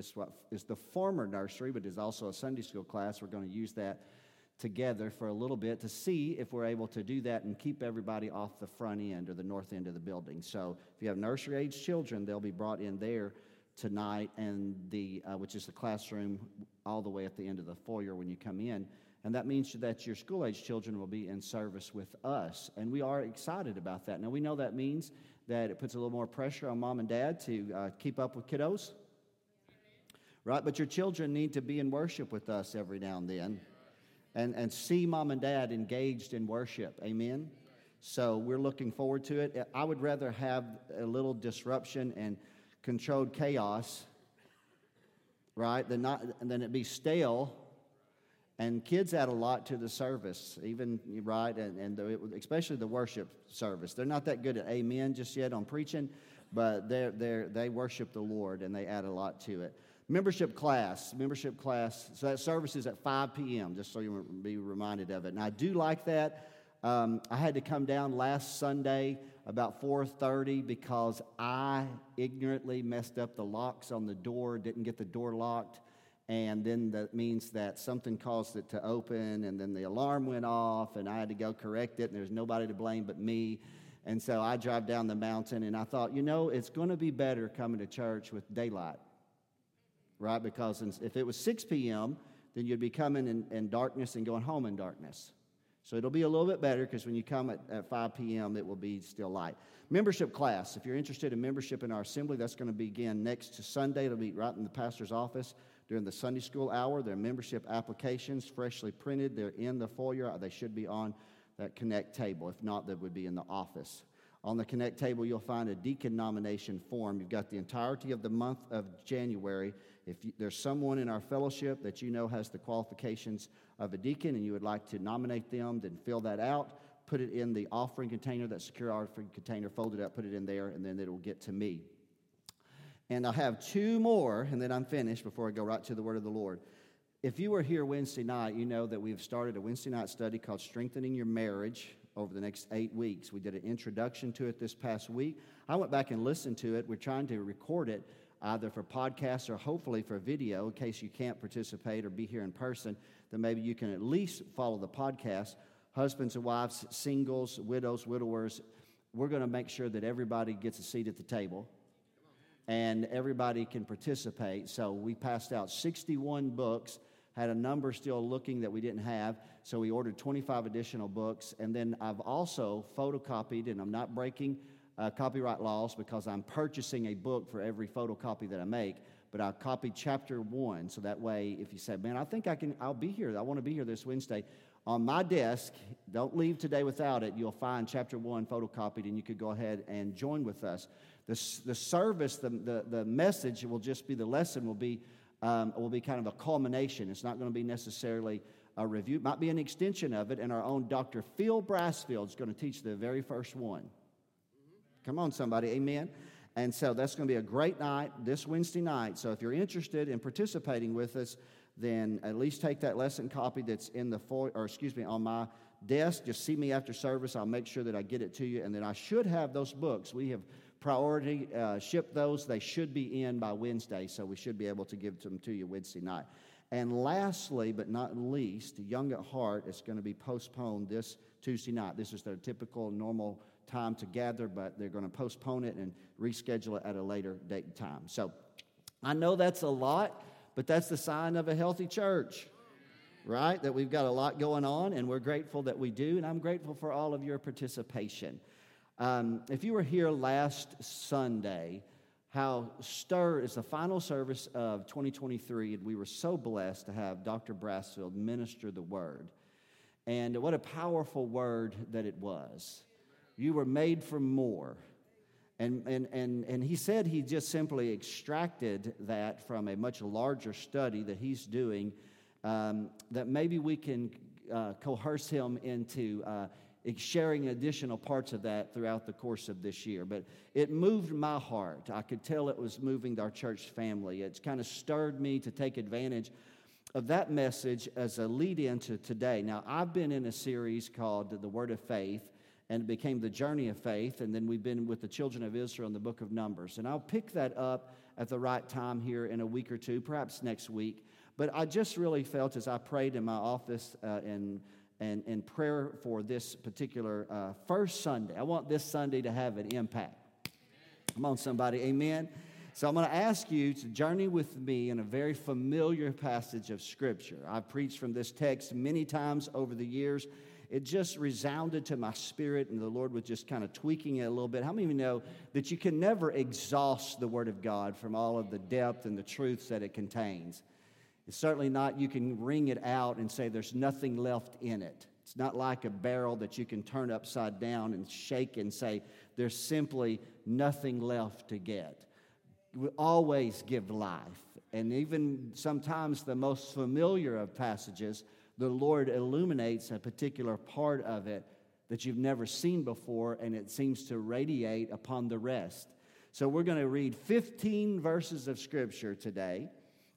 It's what is the former nursery, but is also a Sunday school class. We're going to use that together for a little bit to see if we're able to do that and keep everybody off the front end or the north end of the building. So if you have nursery age children, they'll be brought in there tonight, and the uh, which is the classroom all the way at the end of the foyer when you come in. And that means that your school age children will be in service with us. And we are excited about that. Now, we know that means that it puts a little more pressure on mom and dad to uh, keep up with kiddos. Right? But your children need to be in worship with us every now and then and, and see mom and dad engaged in worship. Amen? So we're looking forward to it. I would rather have a little disruption and controlled chaos, right, than, not, than it be stale. And kids add a lot to the service, even, right, and, and the, especially the worship service. They're not that good at amen just yet on preaching, but they're, they're, they worship the Lord and they add a lot to it. Membership class, membership class. So that service is at 5 p.m., just so you be reminded of it. And I do like that. Um, I had to come down last Sunday about 4:30 because I ignorantly messed up the locks on the door, didn't get the door locked, and then that means that something caused it to open, and then the alarm went off, and I had to go correct it, and there's nobody to blame but me. And so I drive down the mountain, and I thought, you know, it's going to be better coming to church with daylight right? Because if it was 6 p.m., then you'd be coming in, in darkness and going home in darkness. So it'll be a little bit better because when you come at, at 5 p.m., it will be still light. Membership class. If you're interested in membership in our assembly, that's going to begin next Sunday. It'll be right in the pastor's office during the Sunday school hour. There are membership applications, freshly printed. They're in the foyer. They should be on that connect table. If not, they would be in the office. On the Connect table, you'll find a deacon nomination form. You've got the entirety of the month of January. If you, there's someone in our fellowship that you know has the qualifications of a deacon and you would like to nominate them, then fill that out, put it in the offering container, that secure offering container, fold it up, put it in there, and then it will get to me. And I'll have two more, and then I'm finished before I go right to the word of the Lord. If you were here Wednesday night, you know that we've started a Wednesday night study called Strengthening Your Marriage over the next eight weeks. We did an introduction to it this past week. I went back and listened to it. We're trying to record it either for podcasts or hopefully for video in case you can't participate or be here in person. Then maybe you can at least follow the podcast. Husbands and wives, singles, widows, widowers, we're going to make sure that everybody gets a seat at the table and everybody can participate. So we passed out 61 books had a number still looking that we didn't have, so we ordered 25 additional books. And then I've also photocopied, and I'm not breaking uh, copyright laws because I'm purchasing a book for every photocopy that I make. But I copied chapter one, so that way, if you say, "Man, I think I can," I'll be here. I want to be here this Wednesday. On my desk, don't leave today without it. You'll find chapter one photocopied, and you could go ahead and join with us. The, the service, the, the, the message will just be the lesson will be um, will be kind of a culmination. It's not going to be necessarily a review. It might be an extension of it, and our own Dr. Phil Brassfield is going to teach the very first one. Come on, somebody, amen. And so that's going to be a great night this Wednesday night. So if you're interested in participating with us, then at least take that lesson copy that's in the foyer, or excuse me, on my desk. Just see me after service. I'll make sure that I get it to you, and then I should have those books. We have priority uh, ship those. They should be in by Wednesday, so we should be able to give them to you Wednesday night. And lastly, but not least, Young at Heart is going to be postponed this Tuesday night. This is their typical normal time to gather, but they're going to postpone it and reschedule it at a later date and time. So I know that's a lot, but that's the sign of a healthy church, right? That we've got a lot going on, and we're grateful that we do, and I'm grateful for all of your participation. Um, if you were here last Sunday, how Stir is the final service of 2023, and we were so blessed to have Dr. Brassfield minister the word. And what a powerful word that it was. You were made for more. And, and, and, and he said he just simply extracted that from a much larger study that he's doing, um, that maybe we can uh, coerce him into uh, sharing additional parts of that throughout the course of this year. But it moved my heart. I could tell it was moving our church family. It's kind of stirred me to take advantage of that message as a lead into today. Now, I've been in a series called The Word of Faith, and it became The Journey of Faith, and then we've been with the children of Israel in the book of Numbers. And I'll pick that up at the right time here in a week or two, perhaps next week. But I just really felt as I prayed in my office uh, and and, and prayer for this particular uh, first Sunday. I want this Sunday to have an impact. Come on, somebody, amen. So I'm going to ask you to journey with me in a very familiar passage of Scripture. I've preached from this text many times over the years. It just resounded to my spirit, and the Lord was just kind of tweaking it a little bit. How many of you know that you can never exhaust the Word of God from all of the depth and the truths that it contains? It's certainly not you can wring it out and say there's nothing left in it. It's not like a barrel that you can turn upside down and shake and say there's simply nothing left to get. We always give life. And even sometimes the most familiar of passages, the Lord illuminates a particular part of it that you've never seen before, and it seems to radiate upon the rest. So we're going to read 15 verses of Scripture today.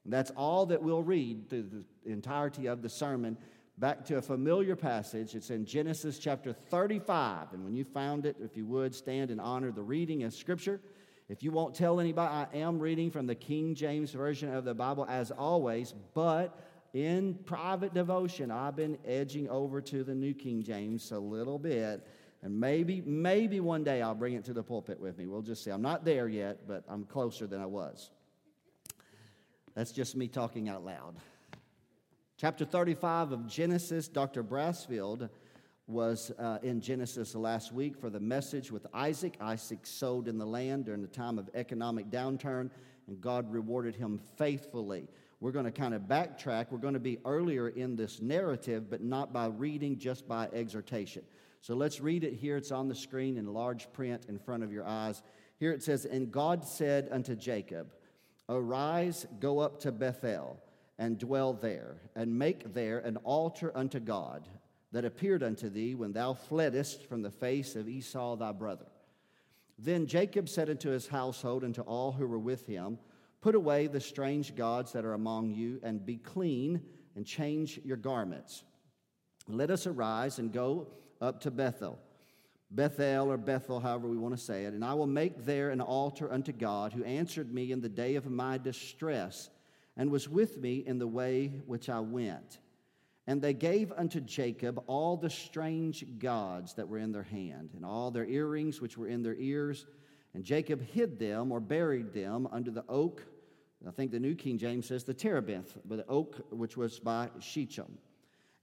That's all that we'll read through the entirety of the sermon. Back to a familiar passage. It's in Genesis chapter 35. And when you found it, if you would, stand and honor the reading of Scripture. If you won't tell anybody, I am reading from the King James Version of the Bible as always, but in private devotion, I've been edging over to the New King James a little bit. And maybe, maybe one day I'll bring it to the pulpit with me. We'll just see. I'm not there yet, but I'm closer than I was. That's just me talking out loud. Chapter 35 of Genesis, Dr. Brassfield was uh, in Genesis last week for the message with Isaac. Isaac sowed in the land during the time of economic downturn, and God rewarded him faithfully. We're going to kind of backtrack. We're going to be earlier in this narrative, but not by reading, just by exhortation. So let's read it here. It's on the screen in large print in front of your eyes. Here it says, And God said unto Jacob, Arise, go up to Bethel, and dwell there, and make there an altar unto God that appeared unto thee when thou fleddest from the face of Esau thy brother. Then Jacob said unto his household and to all who were with him, Put away the strange gods that are among you, and be clean, and change your garments. Let us arise and go up to Bethel. Bethel or Bethel, however we want to say it, and I will make there an altar unto God, who answered me in the day of my distress, and was with me in the way which I went. And they gave unto Jacob all the strange gods that were in their hand, and all their earrings which were in their ears. And Jacob hid them or buried them under the oak. I think the New King James says the terebinth, but the oak which was by Shechem.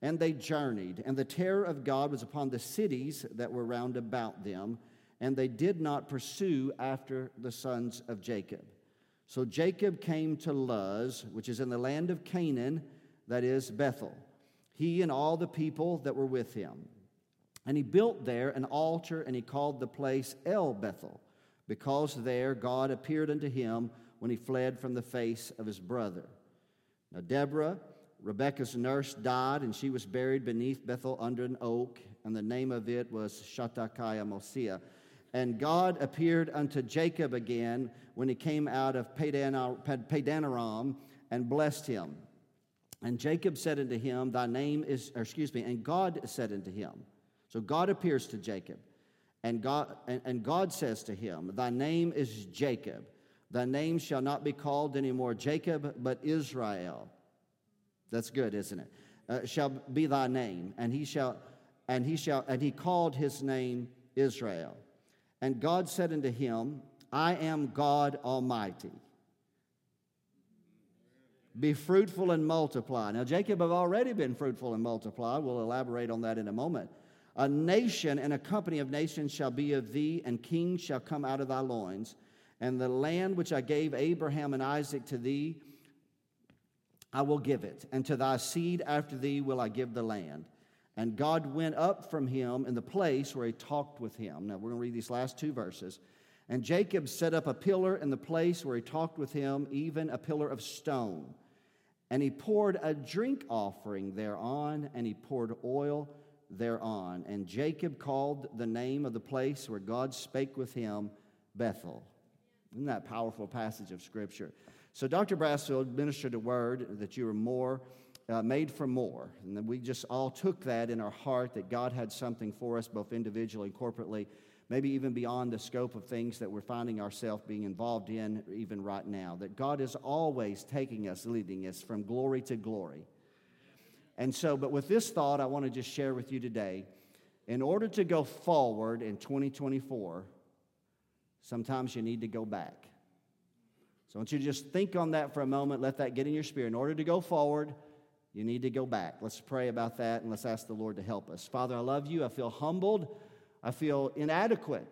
And they journeyed, and the terror of God was upon the cities that were round about them, and they did not pursue after the sons of Jacob. So Jacob came to Luz, which is in the land of Canaan, that is Bethel he and all the people that were with him. And he built there an altar, and he called the place El Bethel, because there God appeared unto him when he fled from the face of his brother. Now, Deborah, Rebekah's nurse, died, and she was buried beneath Bethel under an oak, and the name of it was Shattakiah Mosiah. And God appeared unto Jacob again when he came out of Padanaram and blessed him. And Jacob said unto him, Thy name is, or excuse me, and God said unto him, so God appears to Jacob, and God, and, and God says to him, Thy name is Jacob. Thy name shall not be called anymore Jacob, but Israel. That's good, isn't it? Uh, shall be thy name, and he shall, and he shall, and he called his name Israel. And God said unto him, I am God Almighty. Be fruitful and multiply. Now, Jacob have already been fruitful and multiply. We'll elaborate on that in a moment. A nation and a company of nations shall be of thee, and kings shall come out of thy loins. And the land which I gave Abraham and Isaac to thee, I will give it, and to thy seed after thee will I give the land. And God went up from him in the place where he talked with him. Now, we're going to read these last two verses. And Jacob set up a pillar in the place where he talked with him, even a pillar of stone. And he poured a drink offering thereon, and he poured oil thereon. And Jacob called the name of the place where God spake with him Bethel. Isn't that powerful passage of Scripture? So, Dr. Brassfield ministered a word that you were more, uh, made for more. And we just all took that in our heart that God had something for us, both individually and corporately. maybe even beyond the scope of things that we're finding ourselves being involved in even right now. That God is always taking us, leading us from glory to glory. And so, but with this thought, I want to just share with you today in order to go forward in 2024, sometimes you need to go back. So I want you to just think on that for a moment, let that get in your spirit. In order to go forward, you need to go back. Let's pray about that and let's ask the Lord to help us. Father, I love you. I feel humbled. I feel inadequate.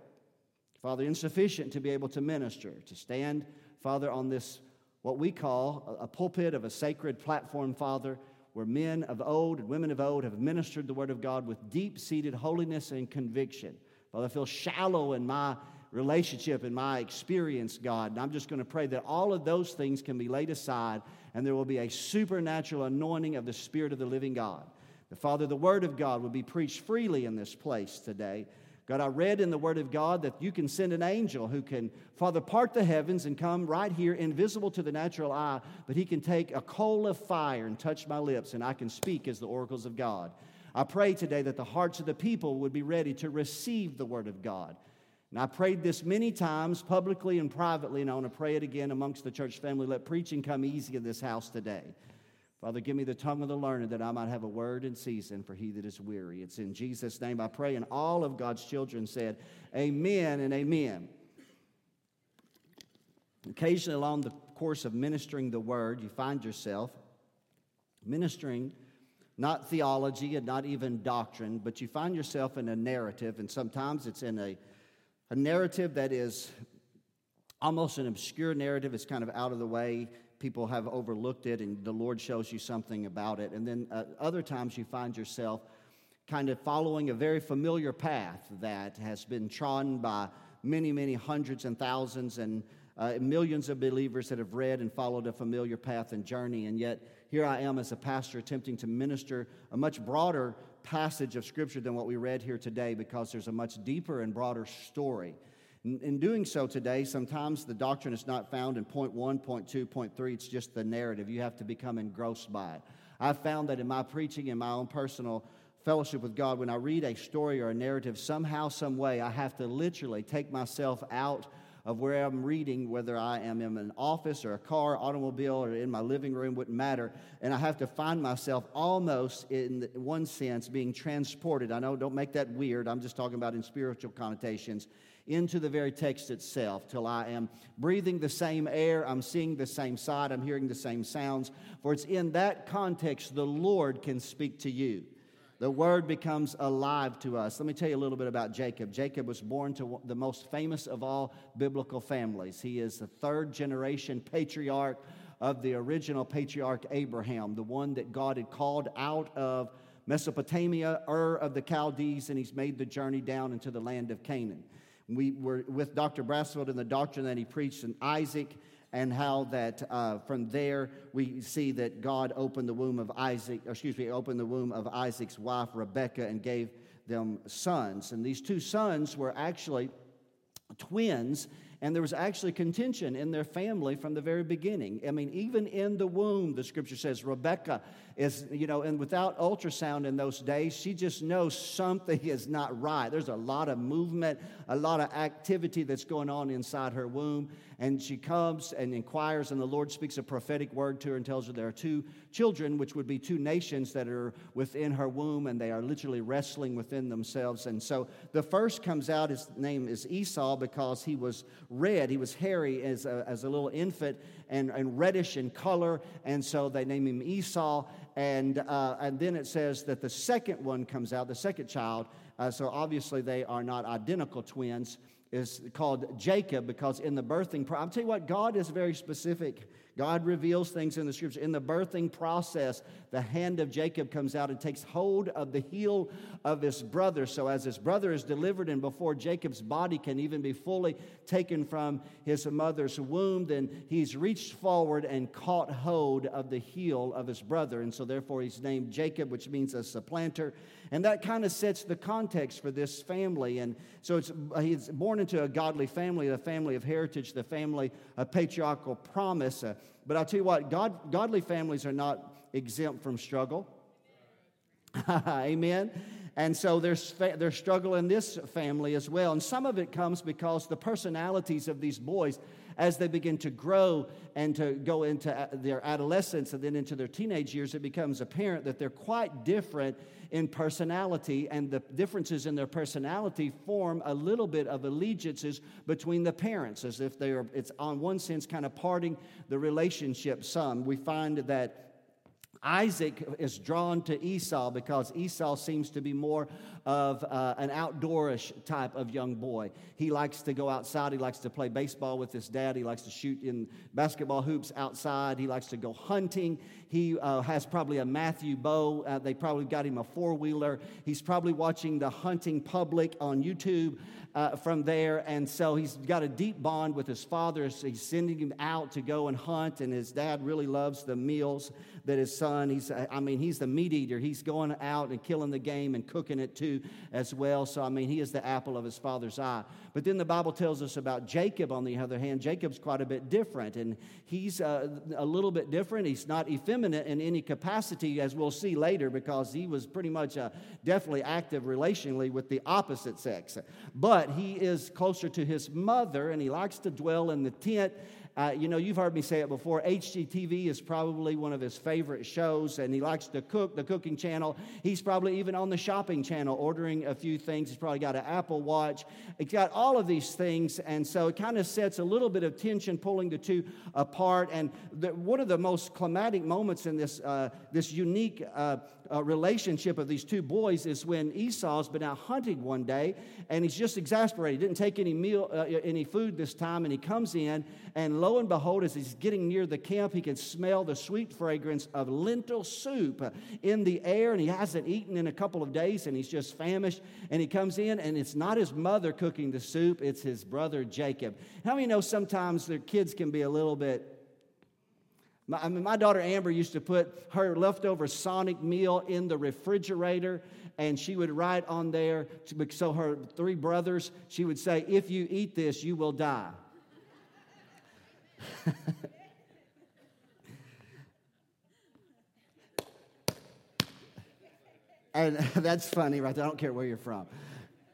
Father, insufficient to be able to minister, to stand, Father, on this, what we call a pulpit of a sacred platform, Father, where men of old and women of old have ministered the Word of God with deep seated holiness and conviction. Father, I feel shallow in my relationship and my experience, God. And I'm just going to pray that all of those things can be laid aside and there will be a supernatural anointing of the Spirit of the living God. The Father, the Word of God will be preached freely in this place today. God, I read in the Word of God that you can send an angel who can, Father, part the heavens and come right here, invisible to the natural eye, but he can take a coal of fire and touch my lips, and I can speak as the oracles of God. I pray today that the hearts of the people would be ready to receive the Word of God. And I prayed this many times, publicly and privately, and I want to pray it again amongst the church family. Let preaching come easy in this house today. Father, give me the tongue of the learned that I might have a word in season for he that is weary. It's in Jesus' name I pray. And all of God's children said, Amen and amen. Occasionally, along the course of ministering the word, you find yourself ministering not theology and not even doctrine, but you find yourself in a narrative, and sometimes it's in a, a narrative that is almost an obscure narrative. It's kind of out of the way people have overlooked it and the Lord shows you something about it. And then uh, other times you find yourself kind of following a very familiar path that has been trodden by many, many hundreds and thousands and uh, millions of believers that have read and followed a familiar path and journey. And yet, here I am as a pastor attempting to minister a much broader passage of Scripture than what we read here today because there's a much deeper and broader story in doing so today, sometimes the doctrine is not found in point one, point two, point three. It's just the narrative. You have to become engrossed by it. I've found that in my preaching, in my own personal fellowship with God, when I read a story or a narrative, somehow, some way, I have to literally take myself out of where I'm reading, whether I am in an office or a car, automobile, or in my living room, wouldn't matter. And I have to find myself almost, in one sense, being transported. I know, don't make that weird. I'm just talking about in spiritual connotations into the very text itself till I am breathing the same air, I'm seeing the same sight, I'm hearing the same sounds. For it's in that context the Lord can speak to you. The word becomes alive to us. Let me tell you a little bit about Jacob. Jacob was born to the most famous of all biblical families. He is the third generation patriarch of the original patriarch Abraham, the one that God had called out of Mesopotamia, Ur of the Chaldees, and he's made the journey down into the land of Canaan. We were with Dr. Brassfield in the doctrine that he preached in Isaac, and how that uh, from there we see that God opened the womb of Isaac, excuse me, opened the womb of Isaac's wife Rebekah and gave them sons. And these two sons were actually twins and there was actually contention in their family from the very beginning. I mean, even in the womb, the scripture says Rebecca is, you know, and without ultrasound in those days, she just knows something is not right. There's a lot of movement, a lot of activity that's going on inside her womb. And she comes and inquires, and the Lord speaks a prophetic word to her and tells her there are two children, which would be two nations that are within her womb, and they are literally wrestling within themselves. And so the first comes out, his name is Esau because he was red. He was hairy as a, as a little infant and, and reddish in color, and so they name him Esau. And, uh, and then it says that the second one comes out, the second child. Uh, so obviously they are not identical twins is called Jacob because in the birthing, I'll tell you what, God is very specific. God reveals things in the scripture. In the birthing process, the hand of Jacob comes out and takes hold of the heel of his brother. So, as his brother is delivered, and before Jacob's body can even be fully taken from his mother's womb, then he's reached forward and caught hold of the heel of his brother. And so, therefore, he's named Jacob, which means a supplanter. And that kind of sets the context for this family. And so, it's, he's born into a godly family, the family of heritage, the family of patriarchal promise. Uh, but I'll tell you what, God, godly families are not exempt from struggle. Amen. And so there's, there's struggle in this family as well. And some of it comes because the personalities of these boys, as they begin to grow and to go into uh, their adolescence and then into their teenage years, it becomes apparent that they're quite different in personality, and the differences in their personality form a little bit of allegiances between the parents, as if they are, it's on one sense kind of parting the relationship some. We find that Isaac is drawn to Esau because Esau seems to be more of uh, an outdoorish type of young boy. He likes to go outside. He likes to play baseball with his dad. He likes to shoot in basketball hoops outside. He likes to go hunting. He uh, has probably a Matthew bow. Uh, they probably got him a four wheeler. He's probably watching the hunting public on YouTube uh, from there. And so he's got a deep bond with his father. So he's sending him out to go and hunt, and his dad really loves the meals that his son, he's, I mean, he's the meat eater. He's going out and killing the game and cooking it too as well. So, I mean, he is the apple of his father's eye. But then the Bible tells us about Jacob, on the other hand. Jacob's quite a bit different, and he's uh, a little bit different. He's not effeminate in any capacity, as we'll see later, because he was pretty much uh, definitely active relationally with the opposite sex. But he is closer to his mother, and he likes to dwell in the tent uh, you know, you've heard me say it before. HGTV is probably one of his favorite shows, and he likes to cook, the cooking channel. He's probably even on the shopping channel ordering a few things. He's probably got an Apple Watch. He's got all of these things, and so it kind of sets a little bit of tension, pulling the two apart. And the, one of the most climatic moments in this, uh, this unique uh, uh, relationship of these two boys is when Esau's been out hunting one day and he's just exasperated. He didn't take any meal, uh, any food this time, and he comes in, and lo and behold, as he's getting near the camp, he can smell the sweet fragrance of lentil soup in the air, and he hasn't eaten in a couple of days, and he's just famished. And he comes in, and it's not his mother cooking the soup; it's his brother Jacob. How many know sometimes their kids can be a little bit my, I mean, my daughter Amber used to put her leftover Sonic meal in the refrigerator, and she would write on there, so her three brothers, she would say, If you eat this, you will die. and that's funny, right? I don't care where you're from.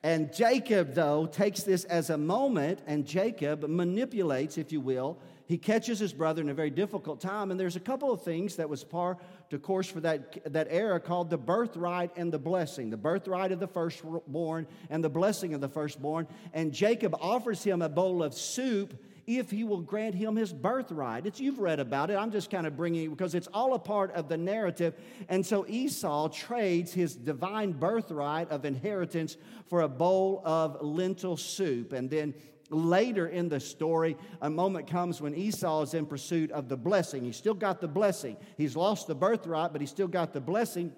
And Jacob, though, takes this as a moment, and Jacob manipulates, if you will, he catches his brother in a very difficult time. And there's a couple of things that was par to course for that, that era called the birthright and the blessing the birthright of the firstborn and the blessing of the firstborn. And Jacob offers him a bowl of soup if he will grant him his birthright. It's, you've read about it. I'm just kind of bringing it because it's all a part of the narrative. And so Esau trades his divine birthright of inheritance for a bowl of lentil soup. And then later in the story, a moment comes when Esau is in pursuit of the blessing. He's still got the blessing. He's lost the birthright, but he's still got the blessing.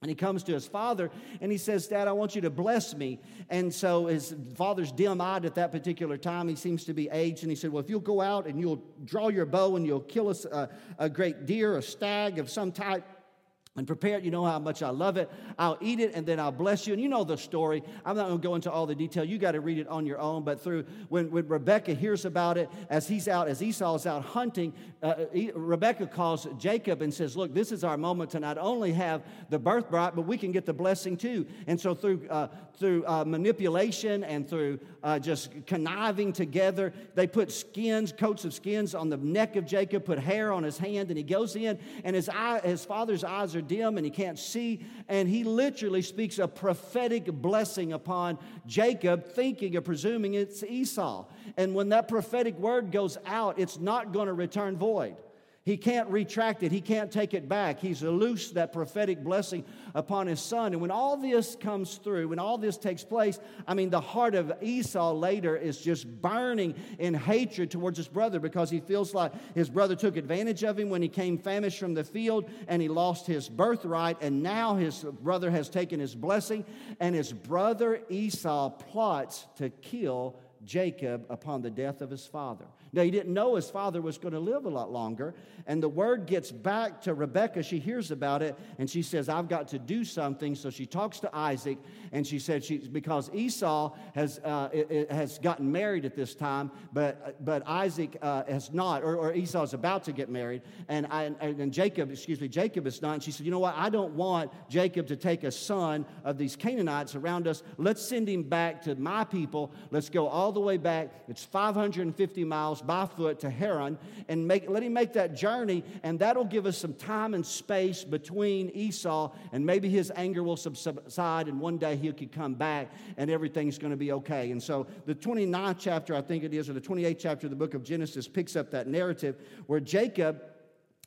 And he comes to his father and he says, Dad, I want you to bless me. And so his father's dim eyed at that particular time. He seems to be aged. And he said, Well, if you'll go out and you'll draw your bow and you'll kill us a, a great deer, a stag of some type, and prepare it. You know how much I love it. I'll eat it and then I'll bless you. And you know the story. I'm not going to go into all the detail. You got to read it on your own. But through when, when Rebecca hears about it, as he's out, as Esau's out hunting, uh, Rebecca calls Jacob and says, Look, this is our moment to not only have the birthright, but we can get the blessing too. And so through, uh, through uh, manipulation and through uh, just conniving together, they put skins, coats of skins on the neck of Jacob, put hair on his hand, and he goes in, and his, eye, his father's eyes are dim and he can't see. And he literally speaks a prophetic blessing upon Jacob, thinking or presuming it's Esau. And when that prophetic word goes out, it's not going to return void. He can't retract it. He can't take it back. He's loosed that prophetic blessing upon his son. And when all this comes through, when all this takes place, I mean, the heart of Esau later is just burning in hatred towards his brother because he feels like his brother took advantage of him when he came famished from the field and he lost his birthright. And now his brother has taken his blessing, and his brother Esau plots to kill Jacob upon the death of his father. Now, he didn't know his father was going to live a lot longer. And the word gets back to Rebecca. She hears about it and she says, I've got to do something. So she talks to Isaac and she said, she, because Esau has, uh, it, it has gotten married at this time, but, but Isaac uh, has not, or, or Esau is about to get married. And, I, and Jacob, excuse me, Jacob is not. And she said, You know what? I don't want Jacob to take a son of these Canaanites around us. Let's send him back to my people. Let's go all the way back. It's 550 miles miles by foot to Haran and make, let him make that journey, and that'll give us some time and space between Esau, and maybe his anger will subside, and one day he could come back and everything's going to be okay. And so the 29th chapter, I think it is, or the 28th chapter of the book of Genesis picks up that narrative where Jacob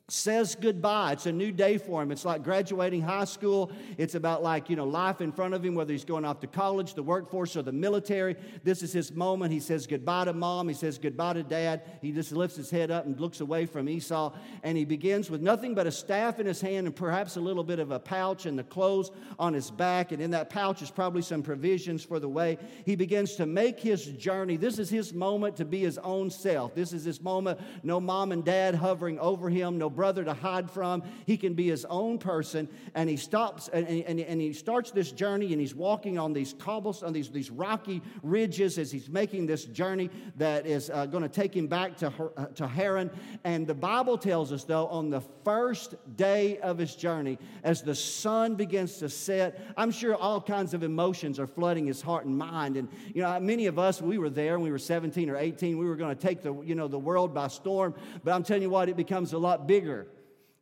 says goodbye. It's a new day for him. It's like graduating high school. It's about like, you know, life in front of him, whether he's going off to college, the workforce, or the military. This is his moment. He says goodbye to mom. He says goodbye to dad. He just lifts his head up and looks away from Esau. And he begins with nothing but a staff in his hand and perhaps a little bit of a pouch and the clothes on his back. And in that pouch is probably some provisions for the way. He begins to make his journey. This is his moment to be his own self. This is his moment. No mom and dad hovering over him, no brother to hide from. He can be his own person. And he stops and, and, and he starts this journey and he's walking on these cobbles, on these, these rocky ridges as he's making this journey that is uh, going to take him back to, uh, to Haran. And the Bible tells us, though, on the first day of his journey, as the sun begins to set, I'm sure all kinds of emotions are flooding his heart and mind. And, you know, many of us, we were there when we were 17 or 18, we were going to take the, you know, the world by storm. But I'm telling you what, it becomes a lot bigger bigger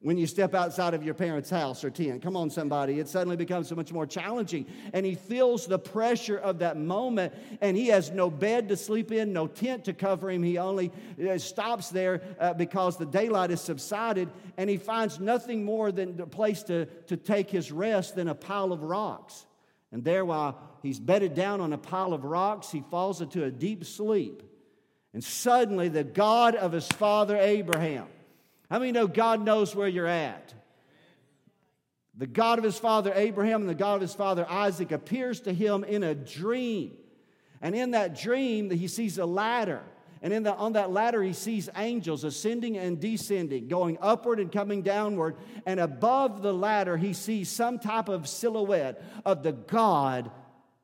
when you step outside of your parents' house or tent. Come on, somebody. It suddenly becomes so much more challenging. And he feels the pressure of that moment, and he has no bed to sleep in, no tent to cover him. He only uh, stops there uh, because the daylight has subsided, and he finds nothing more than a place to, to take his rest than a pile of rocks. And there, while he's bedded down on a pile of rocks, he falls into a deep sleep. And suddenly, the God of his father Abraham, how many know God knows where you're at? The God of his father Abraham and the God of his father Isaac appears to him in a dream. And in that dream, he sees a ladder. And in the, on that ladder, he sees angels ascending and descending, going upward and coming downward. And above the ladder, he sees some type of silhouette of the God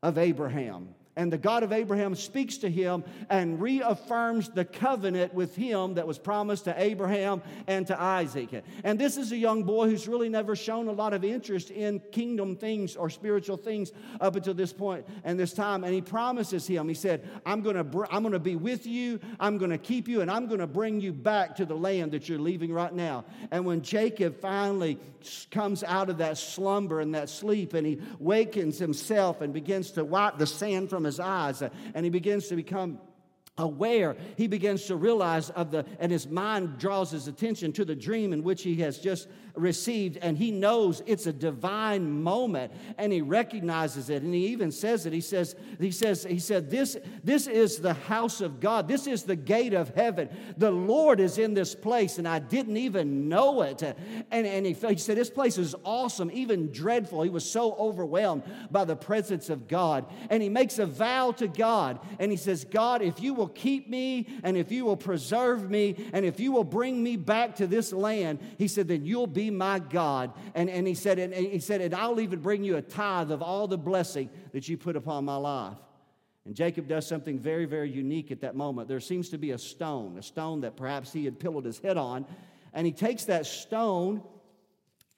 of Abraham. And the God of Abraham speaks to him and reaffirms the covenant with him that was promised to Abraham and to Isaac. And this is a young boy who's really never shown a lot of interest in kingdom things or spiritual things up until this point and this time. And he promises him, he said, I'm going to br- I'm going to be with you, I'm going to keep you, and I'm going to bring you back to the land that you're leaving right now. And when Jacob finally comes out of that slumber and that sleep and he wakens himself and begins to wipe the sand from his eyes and he begins to become aware he begins to realize of the and his mind draws his attention to the dream in which he has just received and he knows it's a divine moment and he recognizes it and he even says it. He says he says he said this this is the house of god. This is the gate of heaven. The lord is in this place and i didn't even know it. And, and he, he said this place is awesome even dreadful. He was so overwhelmed by the presence of god and he makes a vow to god and he says god if you will keep me and if you will preserve me and if you will bring me back to this land he said then you'll be my God. And, and he said, and he said, and I'll even bring you a tithe of all the blessing that you put upon my life. And Jacob does something very, very unique at that moment. There seems to be a stone, a stone that perhaps he had pillowed his head on. And he takes that stone,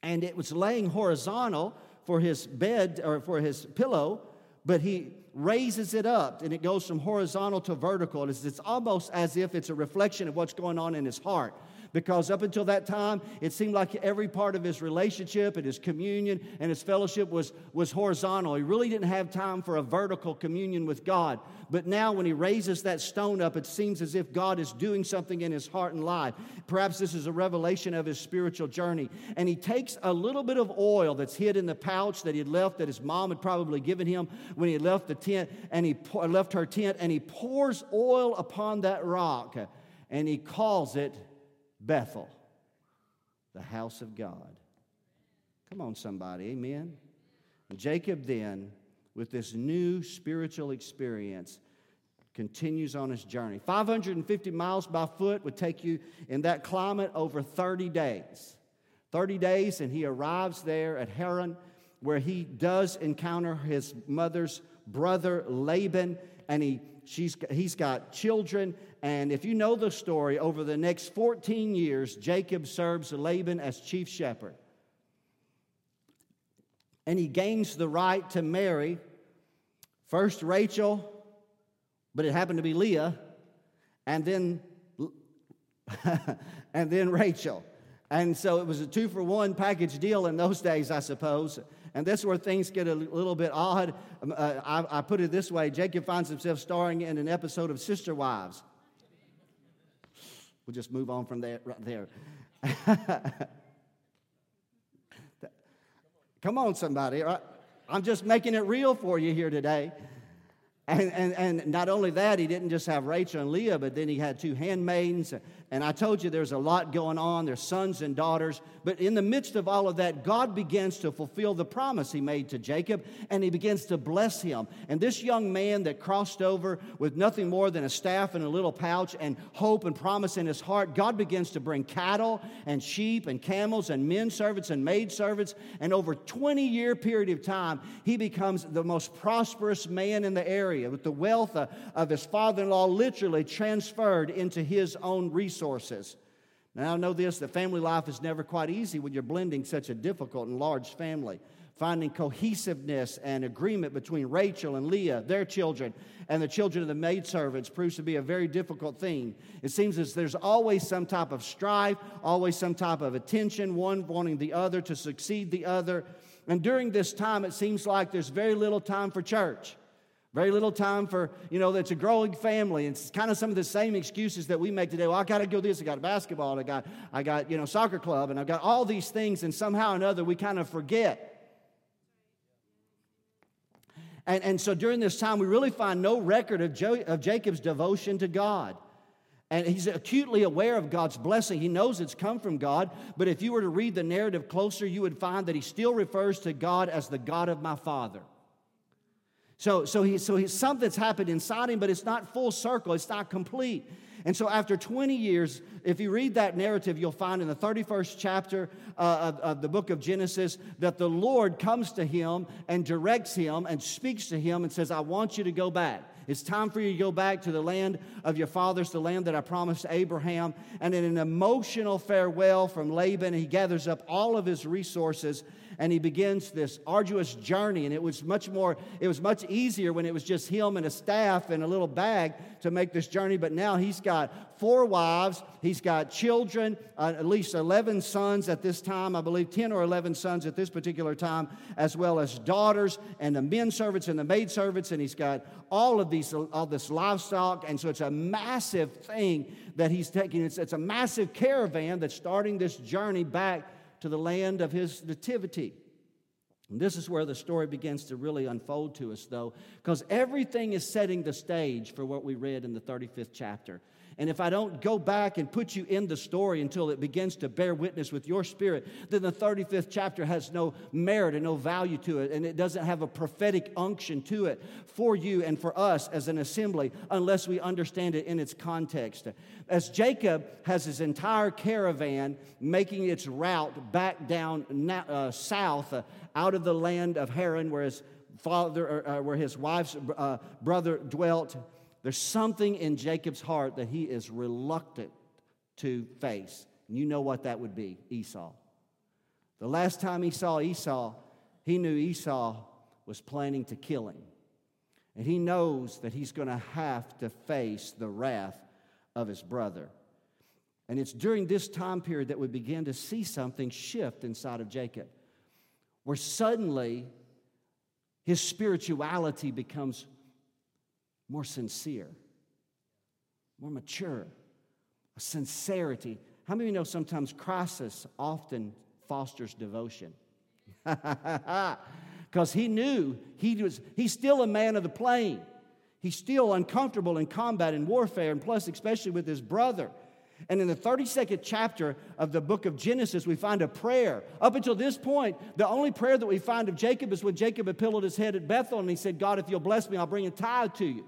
and it was laying horizontal for his bed or for his pillow, but he raises it up and it goes from horizontal to vertical. It's, it's almost as if it's a reflection of what's going on in his heart because up until that time, it seemed like every part of his relationship and his communion and his fellowship was, was horizontal. He really didn't have time for a vertical communion with God. But now, when he raises that stone up, it seems as if God is doing something in his heart and life. Perhaps this is a revelation of his spiritual journey. And he takes a little bit of oil that's hid in the pouch that he had left, that his mom had probably given him when he left the tent, and he left her tent, and he pours oil upon that rock, and he calls it Bethel, the house of God. Come on, somebody, amen. And Jacob then, with this new spiritual experience, continues on his journey. 550 miles by foot would take you in that climate over 30 days. 30 days, and he arrives there at Haran, where he does encounter his mother's brother Laban, and he, she's, he's got children. And if you know the story, over the next 14 years, Jacob serves Laban as chief shepherd. And he gains the right to marry first Rachel, but it happened to be Leah, and then and then Rachel. And so it was a two for one package deal in those days, I suppose. And that's where things get a little bit odd. Um, uh, I, I, put it this way Jacob finds himself starring in an episode of Sister Wives. We'll just move on from there, right there. Come on, somebody. I'm just making it real for you here today. And, and, and not only that, he didn't just have Rachel and Leah, but then he had two handmaidens and I told you there's a lot going on. There's sons and daughters. But in the midst of all of that, God begins to fulfill the promise he made to Jacob, and he begins to bless him. And this young man that crossed over with nothing more than a staff and a little pouch and hope and promise in his heart, God begins to bring cattle and sheep and camels and men servants and maid servants. And over 20 year period of time, he becomes the most prosperous man in the area with the wealth of his father in law literally transferred into his own resources resources. Now, I know this that family life is never quite easy when you're blending such a difficult and large family. Finding cohesiveness and agreement between Rachel and Leah, their children, and the children of the maidservants proves to be a very difficult thing. It seems as there's always some type of strife, always some type of attention, one wanting the other to succeed the other. And during this time, it seems like there's very little time for church. Very little time for, you know, that's a growing family. It's kind of some of the same excuses that we make today. Well, I got to go this, I got basketball, I got, I got, you know, soccer club, and I've got all these things, and somehow or another we kind of forget. And, and so during this time, we really find no record of, jo- of Jacob's devotion to God. And he's acutely aware of God's blessing. He knows it's come from God. But if you were to read the narrative closer, you would find that he still refers to God as the God of my father. So, so, he, so he, something's happened inside him, but it's not full circle, it's not complete. And so, after 20 years, if you read that narrative, you'll find in the 31st chapter uh, of, of, the book of Genesis that the Lord comes to him and directs him and speaks to him and says, I want you to go back. It's time for you to go back to the land of your fathers, the land that I promised Abraham. And in an emotional farewell from Laban, he gathers up all of his resources and he begins this arduous journey. And it was much more, it was much easier when it was just him and a staff and a little bag to make this journey. But now he's got four wives, he's got children, uh, at least 11 sons at this time, I believe 10 or 11 sons at this particular time, as well as daughters and the men servants and the maid servants. And he's got all of these, all this livestock. And so it's a massive thing that he's taking. It's, it's a massive caravan that's starting this journey back to the land of his nativity. And this is where the story begins to really unfold to us, though, because everything is setting the stage for what we read in the 35th chapter. And if I don't go back and put you in the story until it begins to bear witness with your spirit, then the 35th chapter has no merit and no value to it, and it doesn't have a prophetic unction to it for you and for us as an assembly unless we understand it in its context. As Jacob has his entire caravan making its route back down uh, south uh, out of the land of Haran, where his father, uh, where his wife's uh, brother dwelt there's something in Jacob's heart that he is reluctant to face. And you know what that would be Esau. The last time he saw Esau, he knew Esau was planning to kill him. And he knows that he's going to have to face the wrath of his brother. And it's during this time period that we begin to see something shift inside of Jacob, where suddenly his spirituality becomes more sincere, more mature, a sincerity. How many of you know sometimes crisis often fosters devotion? Because he knew he was, he's still a man of the plain. He's still uncomfortable in combat and warfare, and plus, especially with his brother. And in the 32nd chapter of the book of Genesis, we find a prayer. Up until this point, the only prayer that we find of Jacob is when Jacob had pillowed his head at Bethel and he said, God, if you'll bless me, I'll bring a tithe to you.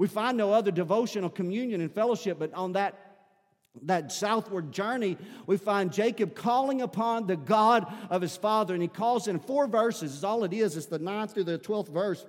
We find no other devotional communion and fellowship, but on that that southward journey, we find Jacob calling upon the God of his father, and he calls in four verses. Is all it is. It's the ninth through the twelfth verse.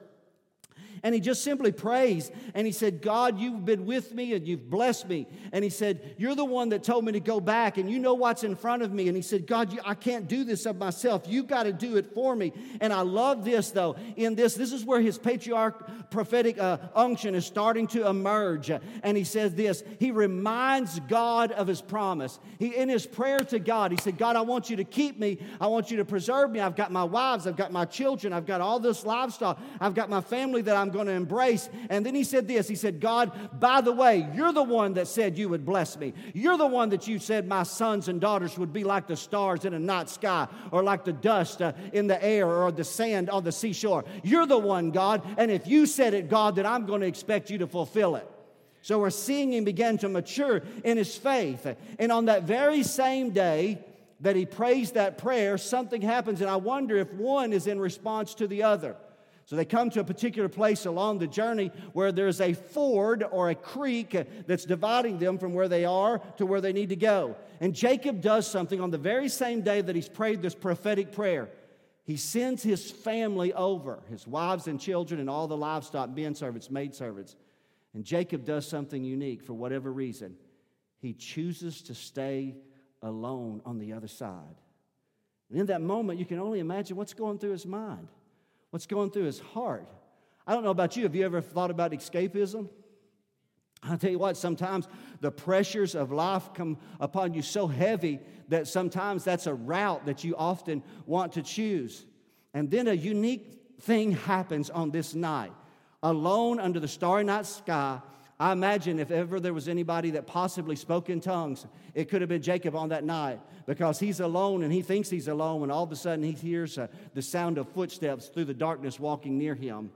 And he just simply prays. And he said, God, you've been with me and you've blessed me. And he said, You're the one that told me to go back and you know what's in front of me. And he said, God, I can't do this of myself. You've got to do it for me. And I love this, though. In this, this is where his patriarch prophetic uh, unction is starting to emerge. And he says this He reminds God of his promise. He, in his prayer to God, he said, God, I want you to keep me. I want you to preserve me. I've got my wives, I've got my children, I've got all this livestock, I've got my family that I'm going to embrace. And then he said this He said, God, by the way, you're the one that said you would bless me. You're the one that you said my sons and daughters would be like the stars in a night sky or like the dust uh, in the air or the sand on the seashore. You're the one, God. And if you said it, God, then I'm going to expect you to fulfill it. So we're seeing him begin to mature in his faith. And on that very same day, that he prays that prayer, something happens, and I wonder if one is in response to the other. So they come to a particular place along the journey where there's a ford or a creek that's dividing them from where they are to where they need to go. And Jacob does something on the very same day that he's prayed this prophetic prayer. He sends his family over, his wives and children, and all the livestock, men servants, maid servants. And Jacob does something unique for whatever reason. He chooses to stay alone on the other side. And in that moment, you can only imagine what's going through his mind what's going through his heart. I don't know about you. Have you ever thought about escapism? I'll tell you what, sometimes the pressures of life come upon you so heavy that sometimes that's a route that you often want to choose. And then a unique thing happens on this night. Alone under the starry night sky, I imagine if ever there was anybody that possibly spoke in tongues, it could have been Jacob on that night because he's alone and he thinks he's alone, and all of a sudden he hears uh, the sound of footsteps through the darkness walking near him.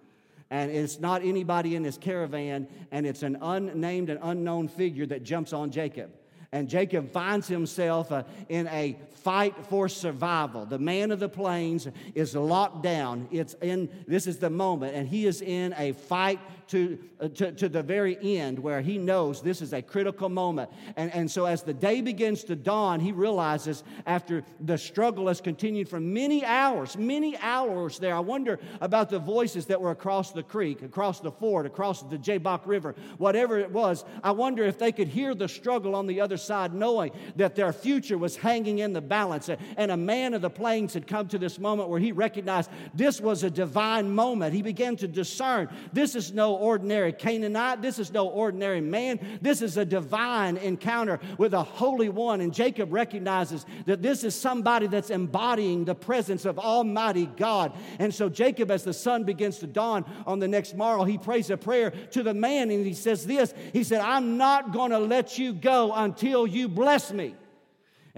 And it's not anybody in his caravan, and it's an unnamed and unknown figure that jumps on Jacob. And Jacob finds himself uh, in a fight for survival. The man of the plains is locked down. It's in, this is the moment, and he is in a fight to, uh, to, to the very end where he knows this is a critical moment. And, and so, as the day begins to dawn, he realizes after the struggle has continued for many hours, many hours there. I wonder about the voices that were across the creek, across the ford, across the Jabbok River, whatever it was. I wonder if they could hear the struggle on the other side, knowing that their future was hanging in the balance. And a man of the plains had come to this moment where he recognized this was a divine moment. He began to discern this is no ordinary Canaanite. This is no ordinary man. This is a divine encounter with a holy one. And Jacob recognizes that this is somebody that's embodying the presence of Almighty God. And so, Jacob, as the sun begins to dawn on the next morrow, he prays a prayer to the man and he says this He said, I'm not going to let you go until you bless me.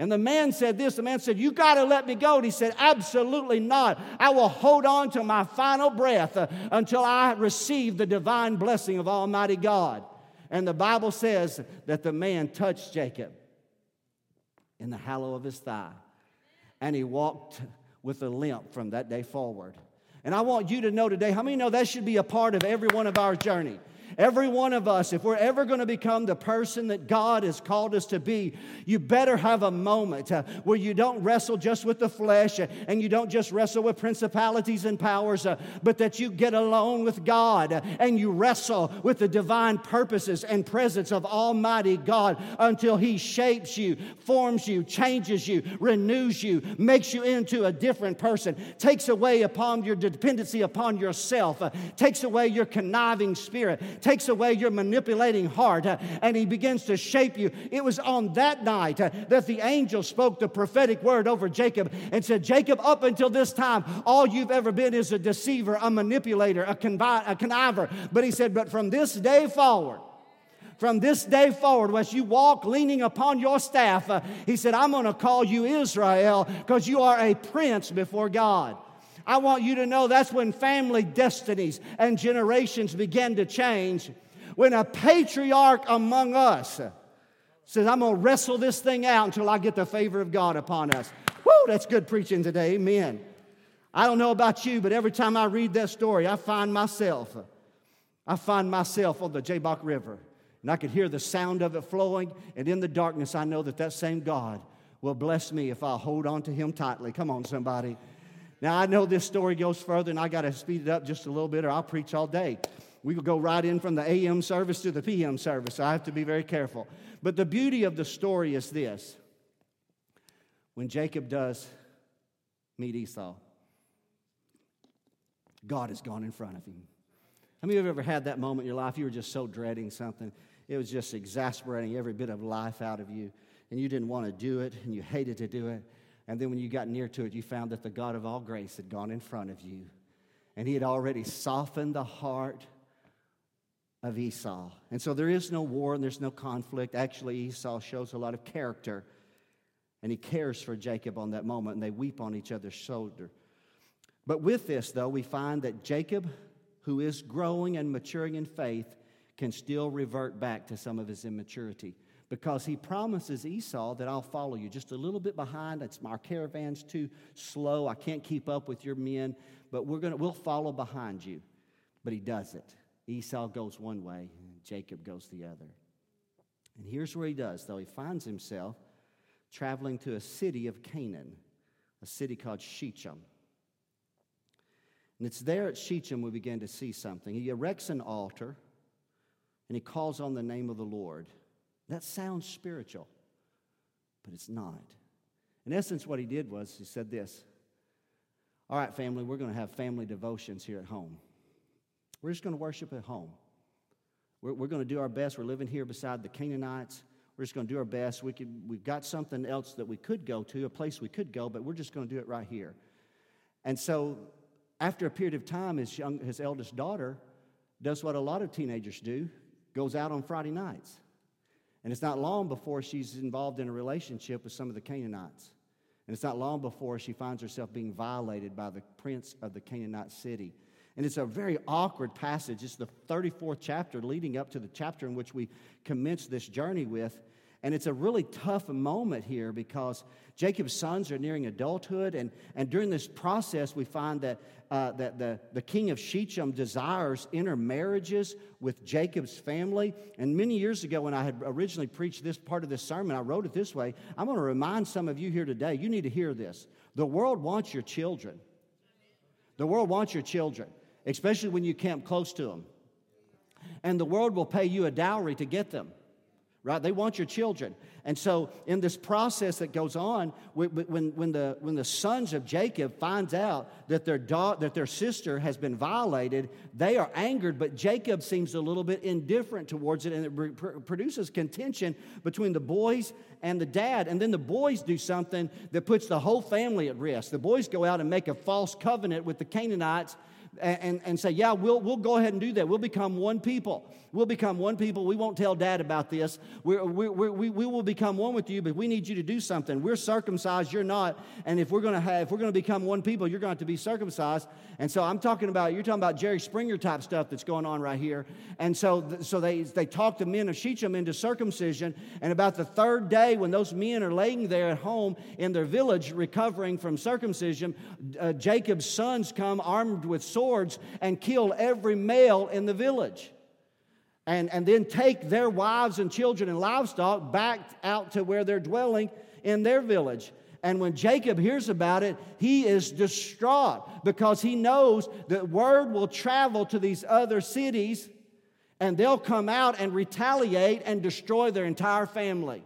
And the man said this the man said, You got to let me go. And he said, Absolutely not. I will hold on to my final breath uh, until I receive the divine blessing of Almighty God. And the Bible says that the man touched Jacob in the hollow of his thigh. And he walked with a limp from that day forward. And I want you to know today how many know that should be a part of every one of our journey? Every one of us, if we're ever going to become the person that God has called us to be, you better have a moment uh, where you don't wrestle just with the flesh uh, and you don't just wrestle with principalities and powers, uh, but that you get alone with God uh, and you wrestle with the divine purposes and presence of Almighty God until He shapes you, forms you, changes you, renews you, makes you into a different person, takes away upon your dependency upon yourself, uh, takes away your conniving spirit takes away your manipulating heart, uh, and He begins to shape you. It was on that night uh, that the angel spoke the prophetic word over Jacob and said, Jacob, up until this time, all you've ever been is a deceiver, a manipulator, a, convi- a conniver. But He said, but from this day forward, from this day forward, as you walk leaning upon your staff, uh, he said, I'm going to call you Israel because you are a prince before God. I want you to know that's when family destinies and generations begin to change. When a patriarch among us says, I'm going to wrestle this thing out until I get the favor of God upon us. Woo, that's good preaching today. Amen. I don't know about you, but every time I read that story, I find myself I find myself on the Jabbok River, and I could hear the sound of it flowing, and in the darkness, I know that that same God will bless me if I hold on to Him tightly. Come on, somebody. Now, I know this story goes further, and I got to speed it up just a little bit, or I'll preach all day. We could go right in from the AM service to the PM service. So I have to be very careful. But the beauty of the story is this when Jacob does meet Esau, God has gone in front of him. How many of you have ever had that moment in your life? You were just so dreading something. It was just exasperating every bit of life out of you, and you didn't want to do it, and you hated to do it. And then when you got near to it, you found that the God of all grace had gone in front of you, and He had already softened the heart of Esau. And so there is no war and there's no conflict. Actually, Esau shows a lot of character, and he cares for Jacob on that moment, and they weep on each other's shoulder. But with this, though, we find that Jacob, who is growing and maturing in faith, can still revert back to some of his immaturity because he promises Esau that I'll follow you just a little bit behind. It's my caravan's too slow. I can't keep up with your men, but we're gonna we'll follow behind you. But he does it. Esau goes one way, and Jacob goes the other. And here's where he does, though. He finds himself traveling to a city of Canaan, a city called Shechem. And it's there at Shechem we begin to see something. He erects an altar and he calls on the name of the Lord. That sounds spiritual, but it's not. In essence, what he did was he said this All right, family, we're going to have family devotions here at home. We're just going to worship at home. We're, we're going to do our best. We're living here beside the Canaanites. We're just going to do our best. We could, we've got something else that we could go to, a place we could go, but we're just going to do it right here. And so after a period of time, his, young, his eldest daughter does what a lot of teenagers do goes out on Friday nights. And it's not long before she's involved in a relationship with some of the Canaanites. And it's not long before she finds herself being violated by the prince of the Canaanite city. And it's a very awkward passage. It's the 34th chapter leading up to the chapter in which we commence this journey with. And it's a really tough moment here because Jacob's sons are nearing adulthood. And, and during this process, we find that, uh, that the, the king of Shechem desires intermarriages with Jacob's family. And many years ago, when I had originally preached this part of this sermon, I wrote it this way I'm going to remind some of you here today, you need to hear this. The world wants your children. The world wants your children, especially when you camp close to them. And the world will pay you a dowry to get them right? They want your children. And so, in this process that goes on, when, when, the, when the sons of Jacob finds out that their, that their sister has been violated, they are angered, but Jacob seems a little bit indifferent towards it, and it produces contention between the boys and the dad. And then the boys do something that puts the whole family at risk. The boys go out and make a false covenant with the Canaanites and, and say, Yeah, we'll, we'll go ahead and do that. We'll become one people. We'll become one people. We won't tell dad about this. We're, we're, we we will become one with you, but we need you to do something. We're circumcised, you're not. And if we're going to if we're going to become one people, you're going to have to be circumcised. And so I'm talking about, you're talking about Jerry Springer type stuff that's going on right here. And so, so they, they talk the men of Shechem into circumcision. And about the third day, when those men are laying there at home in their village recovering from circumcision, uh, Jacob's sons come armed with swords swords and kill every male in the village. And, and then take their wives and children and livestock back out to where they're dwelling in their village. And when Jacob hears about it, he is distraught because he knows that word will travel to these other cities and they'll come out and retaliate and destroy their entire family.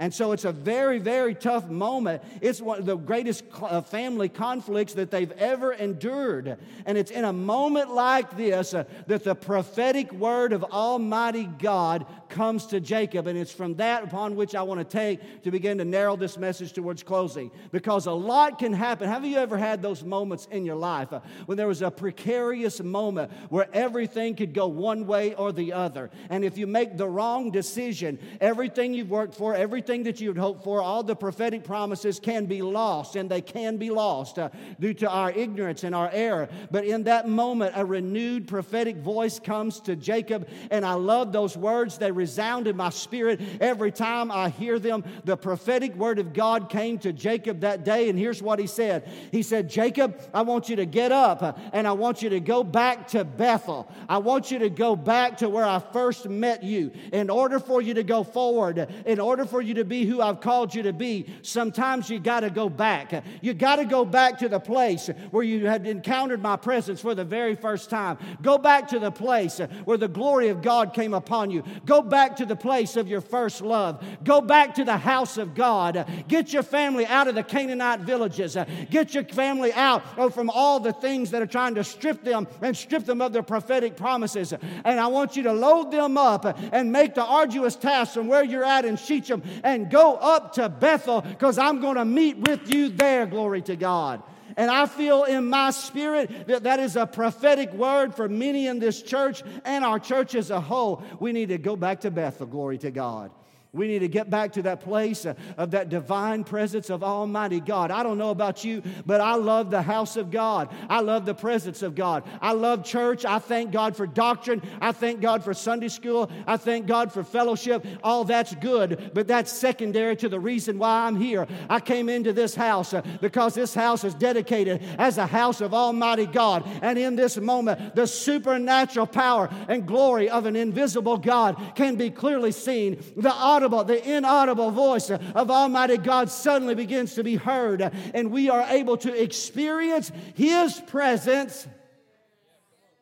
And so it's a very, very tough moment. It's one of the greatest uh, family conflicts that they've ever endured. And it's in a moment like this uh, that the prophetic word of Almighty God comes to Jacob. And it's from that upon which I want to take to begin to narrow this message towards closing. Because a lot can happen. Have you ever had those moments in your life uh, when there was a precarious moment where everything could go one way or the other? And if you make the wrong decision, everything you've worked for, everything that you would hoped for, all the prophetic promises can be lost, and they can be lost uh, due to our ignorance and our error. But in that moment, a renewed prophetic voice comes to Jacob, and I love those words. They resound in my spirit every time I hear them. The prophetic word of God came to Jacob that day, and here's what he said He said, Jacob, I want you to get up and I want you to go back to Bethel. I want you to go back to where I first met you. In order for you to go forward, in order for you to be who I've called you to be, sometimes you got to go back. You got to go back to the place where you had encountered my presence for the very first time. Go back to the place where the glory of God came upon you. Go back to the place of your first love. Go back to the house of God. Get your family out of the Canaanite villages. Get your family out oh, from all the things that are trying to strip them and strip them of their prophetic promises. And I want you to load them up and make the arduous task from where you're at in Shechem and go up to Bethel because I'm going to meet with you there. Glory to God. And I feel in my spirit that that is a prophetic word for many in this church and our church as a whole. We need to go back to Bethel, glory to God. We need to get back to that place of that divine presence of Almighty God. I don't know about you, but I love the house of God. I love the presence of God. I love church. I thank God for doctrine. I thank God for Sunday school. I thank God for fellowship. All that's good, but that's secondary to the reason why I'm here. I came into this house uh, because this house is dedicated as a house of Almighty God. And in this moment, the supernatural power and glory of an invisible God can be clearly seen. The audible, the inaudible voice of Almighty God suddenly begins to be heard, and we are able to experience His presence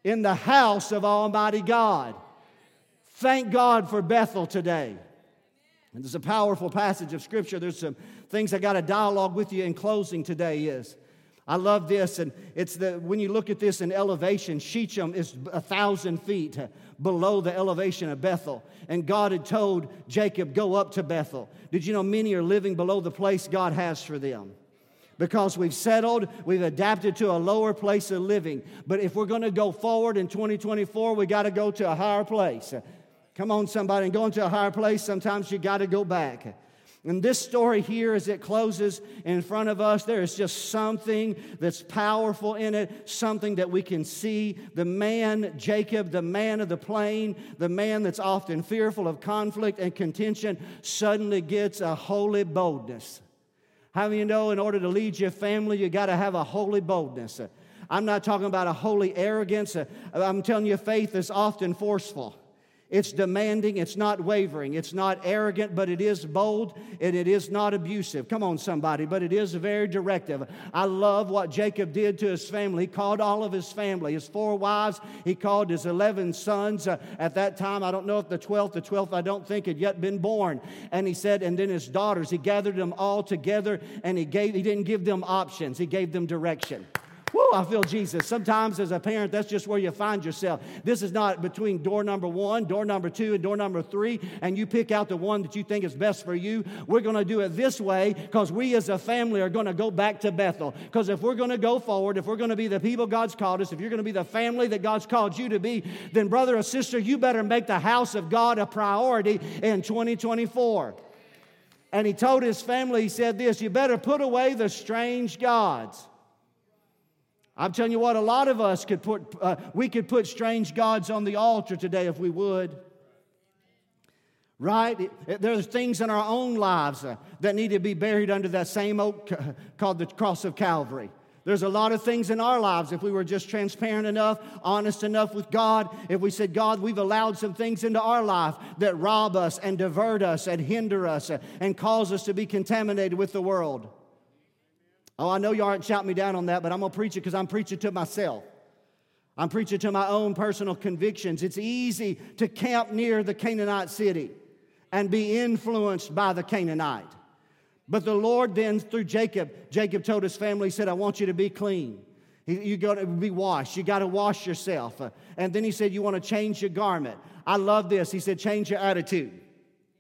in the house of Almighty God. Thank God for Bethel today. And there's a powerful passage of Scripture. There's some things I got a dialogue with you in closing today is. I love this, and it's the when you look at this in elevation, Shechem is a thousand feet below the elevation of Bethel. And God had told Jacob, Go up to Bethel. Did you know many are living below the place God has for them? Because we've settled, we've adapted to a lower place of living. But if we're going to go forward in 2024, we got to go to a higher place. Come on, somebody, and going to a higher place, sometimes you got to go back. And this story here, as it closes in front of us, there is just something that's powerful in it, something that we can see. The man, Jacob, the man of the plain, the man that's often fearful of conflict and contention, suddenly gets a holy boldness. How do you know in order to lead your family, you got to have a holy boldness? I'm not talking about a holy arrogance. I'm telling you, faith is often forceful. It's demanding, it's not wavering, it's not arrogant, but it is bold and it is not abusive. Come on, somebody, but it is very directive. I love what Jacob did to his family. He called all of his family, his four wives, he called his 11 sons. Uh, at that time, I don't know if the 12th, the 12th, I don't think had yet been born. And he said, and then his daughters, he gathered them all together and he gave, he didn't give them options, he gave them direction. Woo, I feel Jesus. Sometimes as a parent, that's just where you find yourself. This is not between door number one, door number two, and door number three, and you pick out the one that you think is best for you. We're going to do it this way because we as a family are going to go back to Bethel. Because if we're going to go forward, if we're going to be the people God's called us, if you're going to be the family that God's called you to be, then brother or sister, you better make the house of God a priority in 2024. And he told his family, he said this, you better put away the strange gods. I'm telling you what, a lot of us could put, uh, we could put strange gods on the altar today if we would. Right? There's things in our own lives uh, that need to be buried under that same oak uh, called the cross of Calvary. There's a lot of things in our lives, if we were just transparent enough, honest enough with God, if we said, God, we've allowed some things into our life that rob us and divert us and hinder us uh, and cause us to be contaminated with the world. Oh, I know you aren't shouting me down on that, but I'm going to preach it because I'm preaching to myself. I'm preaching to my own personal convictions. It's easy to camp near the Canaanite city and be influenced by the Canaanite. But the Lord then, through Jacob, Jacob told his family, he said, I want you to be clean. You got to be washed. You got to wash yourself. And then he said, You want to change your garment. I love this. He said, Change your attitude.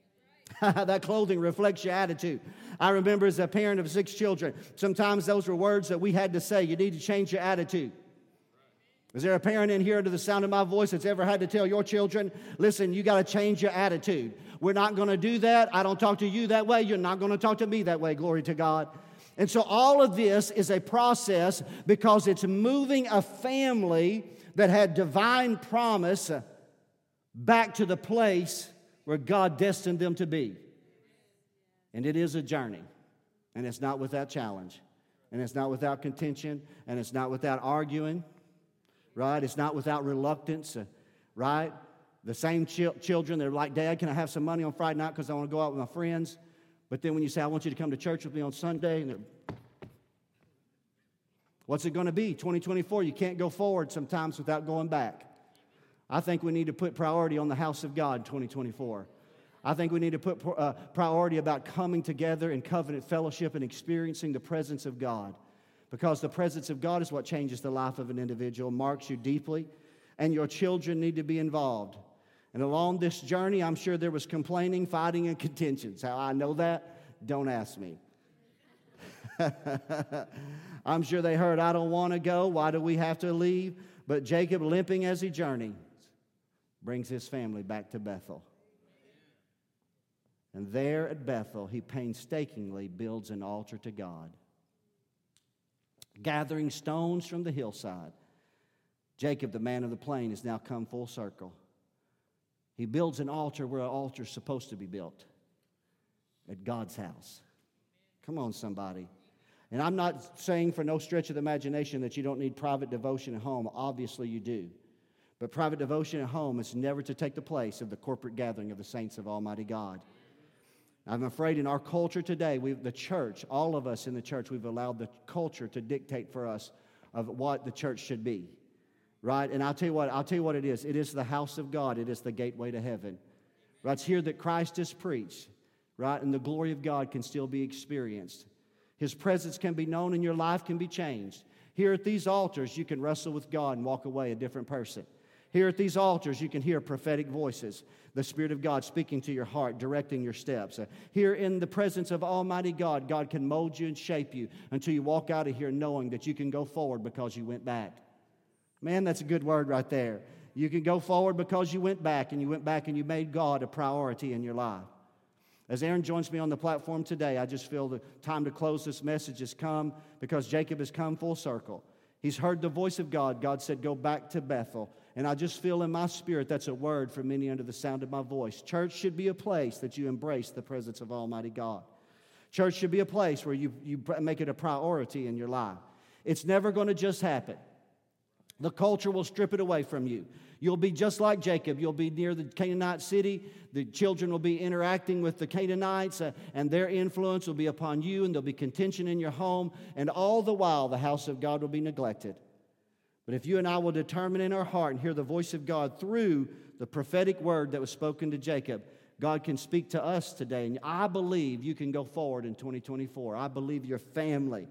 that clothing reflects your attitude. I remember as a parent of six children, sometimes those were words that we had to say. You need to change your attitude. Is there a parent in here under the sound of my voice that's ever had to tell your children, listen, you got to change your attitude? We're not going to do that. I don't talk to you that way. You're not going to talk to me that way. Glory to God. And so all of this is a process because it's moving a family that had divine promise back to the place where God destined them to be. And it is a journey, and it's not without challenge, and it's not without contention, and it's not without arguing, right? It's not without reluctance, uh, right? The same ch- children, they're like, Dad, can I have some money on Friday night because I want to go out with my friends? But then when you say, I want you to come to church with me on Sunday, and they're, what's it going to be? 2024, you can't go forward sometimes without going back. I think we need to put priority on the house of God in 2024. I think we need to put uh, priority about coming together in covenant fellowship and experiencing the presence of God. Because the presence of God is what changes the life of an individual, marks you deeply, and your children need to be involved. And along this journey, I'm sure there was complaining, fighting, and contentions. How I know that? Don't ask me. I'm sure they heard, I don't want to go. Why do we have to leave? But Jacob, limping as he journeys, brings his family back to Bethel. And there at Bethel, he painstakingly builds an altar to God. Gathering stones from the hillside, Jacob, the man of the plain, has now come full circle. He builds an altar where an altar is supposed to be built at God's house. Come on, somebody. And I'm not saying for no stretch of the imagination that you don't need private devotion at home. Obviously, you do. But private devotion at home is never to take the place of the corporate gathering of the saints of Almighty God. I'm afraid in our culture today, we, the church, all of us in the church, we've allowed the culture to dictate for us of what the church should be right? And I'll tell you what, I'll tell you what it is. It is the house of God. It is the gateway to heaven. Right? It's here that Christ is preached, right? And the glory of God can still be experienced. His presence can be known and your life can be changed. Here at these altars, you can wrestle with God and walk away a different person. Here at these altars, you can hear prophetic voices, the Spirit of God speaking to your heart, directing your steps. Uh, here in the presence of Almighty God, God can mold you and shape you until you walk out of here knowing that you can go forward because you went back. Man, that's a good word right there. You can go forward because you went back and you went back and you made God a priority in your life. As Aaron joins me on the platform today, I just feel the time to close this message has come because Jacob has come full circle. He's heard the voice of God. God said, Go back to Bethel. And I just feel in my spirit that's a word for many under the sound of my voice. Church should be a place that you embrace the presence of Almighty God. Church should be a place where you, you make it a priority in your life. It's never going to just happen. The culture will strip it away from you. You'll be just like Jacob. You'll be near the Canaanite city. The children will be interacting with the Canaanites, uh, and their influence will be upon you, and there'll be contention in your home. And all the while, the house of God will be neglected. But if you and I will determine in our heart and hear the voice of God through the prophetic word that was spoken to Jacob, God can speak to us today. And I believe you can go forward in 2024. I believe your family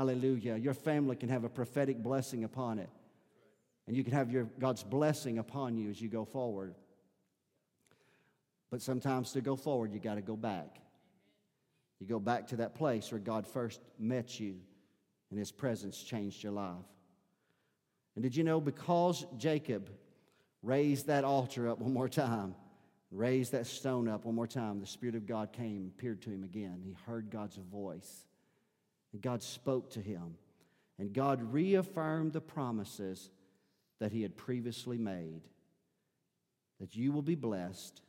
Hallelujah. Your family can have a prophetic blessing upon it. And you can have your, God's blessing upon you as you go forward. But sometimes to go forward, you got to go back. You go back to that place where God first met you and his presence changed your life. And did you know because Jacob raised that altar up one more time, raised that stone up one more time, the Spirit of God came, appeared to him again. He heard God's voice. And God spoke to him. And God reaffirmed the promises that he had previously made that you will be blessed.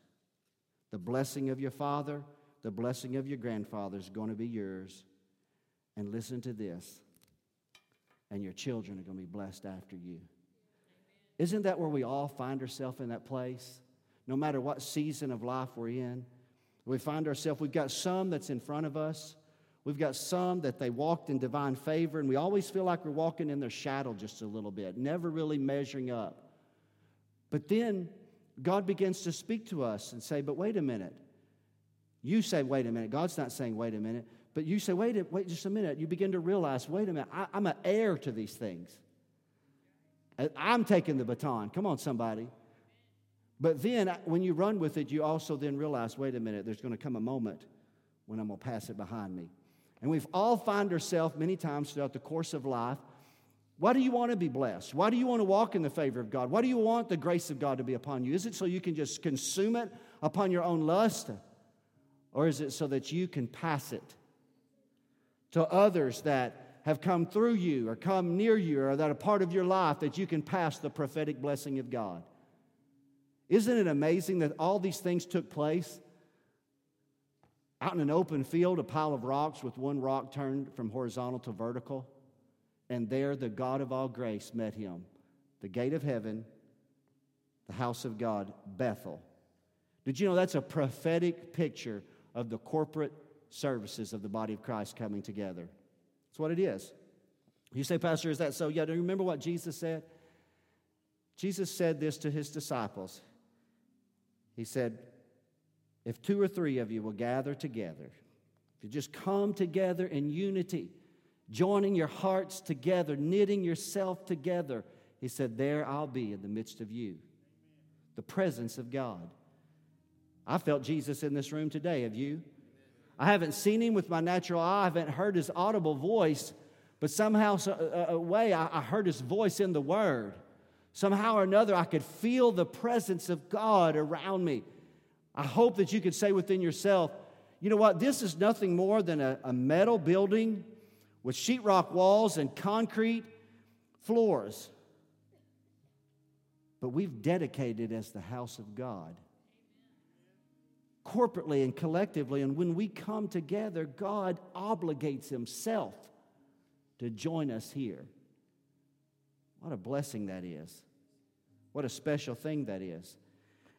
The blessing of your father, the blessing of your grandfather is going to be yours. And listen to this and your children are going to be blessed after you. Isn't that where we all find ourselves in that place? No matter what season of life we're in, we find ourselves, we've got some that's in front of us We've got some that they walked in divine favor, and we always feel like we're walking in their shadow just a little bit, never really measuring up. But then God begins to speak to us and say, But wait a minute. You say, Wait a minute. God's not saying, Wait a minute. But you say, Wait, wait just a minute. You begin to realize, Wait a minute. I, I'm an heir to these things. Uh, I'm taking the baton. Come on, somebody. But then uh, when you run with it, you also then realize, Wait a minute, there's going to come a moment when I'm going to pass it behind me. And we've all found ourselves many times throughout the course of life. Why do you want to be blessed? Why do you want to walk in the favor of God? Why do you want the grace of God to be upon you? Is it so you can just consume it upon your own lust? Or is it so that you can pass it to others that have come through you or come near you or that are part of your life that you can pass the prophetic blessing of God? Isn't it amazing that all these things took place out in an open field, a pile of rocks with one rock turned from horizontal to vertical? And there the God of all grace met him. The gate of heaven, the house of God, Bethel. Did you know that's a prophetic picture of the corporate services of the body of Christ coming together? That's what it is. You say, Pastor, is that so? Yeah, do you remember what Jesus said? Jesus said this to his disciples. He said, If two or three of you will gather together, if you just come together in unity, joining your hearts together, knitting yourself together, he said, There I'll be in the midst of you. The presence of God. I felt Jesus in this room today. Have you? I haven't seen him with my natural eye, I haven't heard his audible voice, but somehow, a, a uh, uh, way, I, heard his voice in the Word. Somehow or another, I could feel the presence of God around me. I hope that you could say within yourself, you know what, this is nothing more than a, a metal building with sheetrock walls and concrete floors. But we've dedicated it as the house of God. Corporately and collectively, and when we come together, God obligates Himself to join us here. What a blessing that is. What a special thing that is.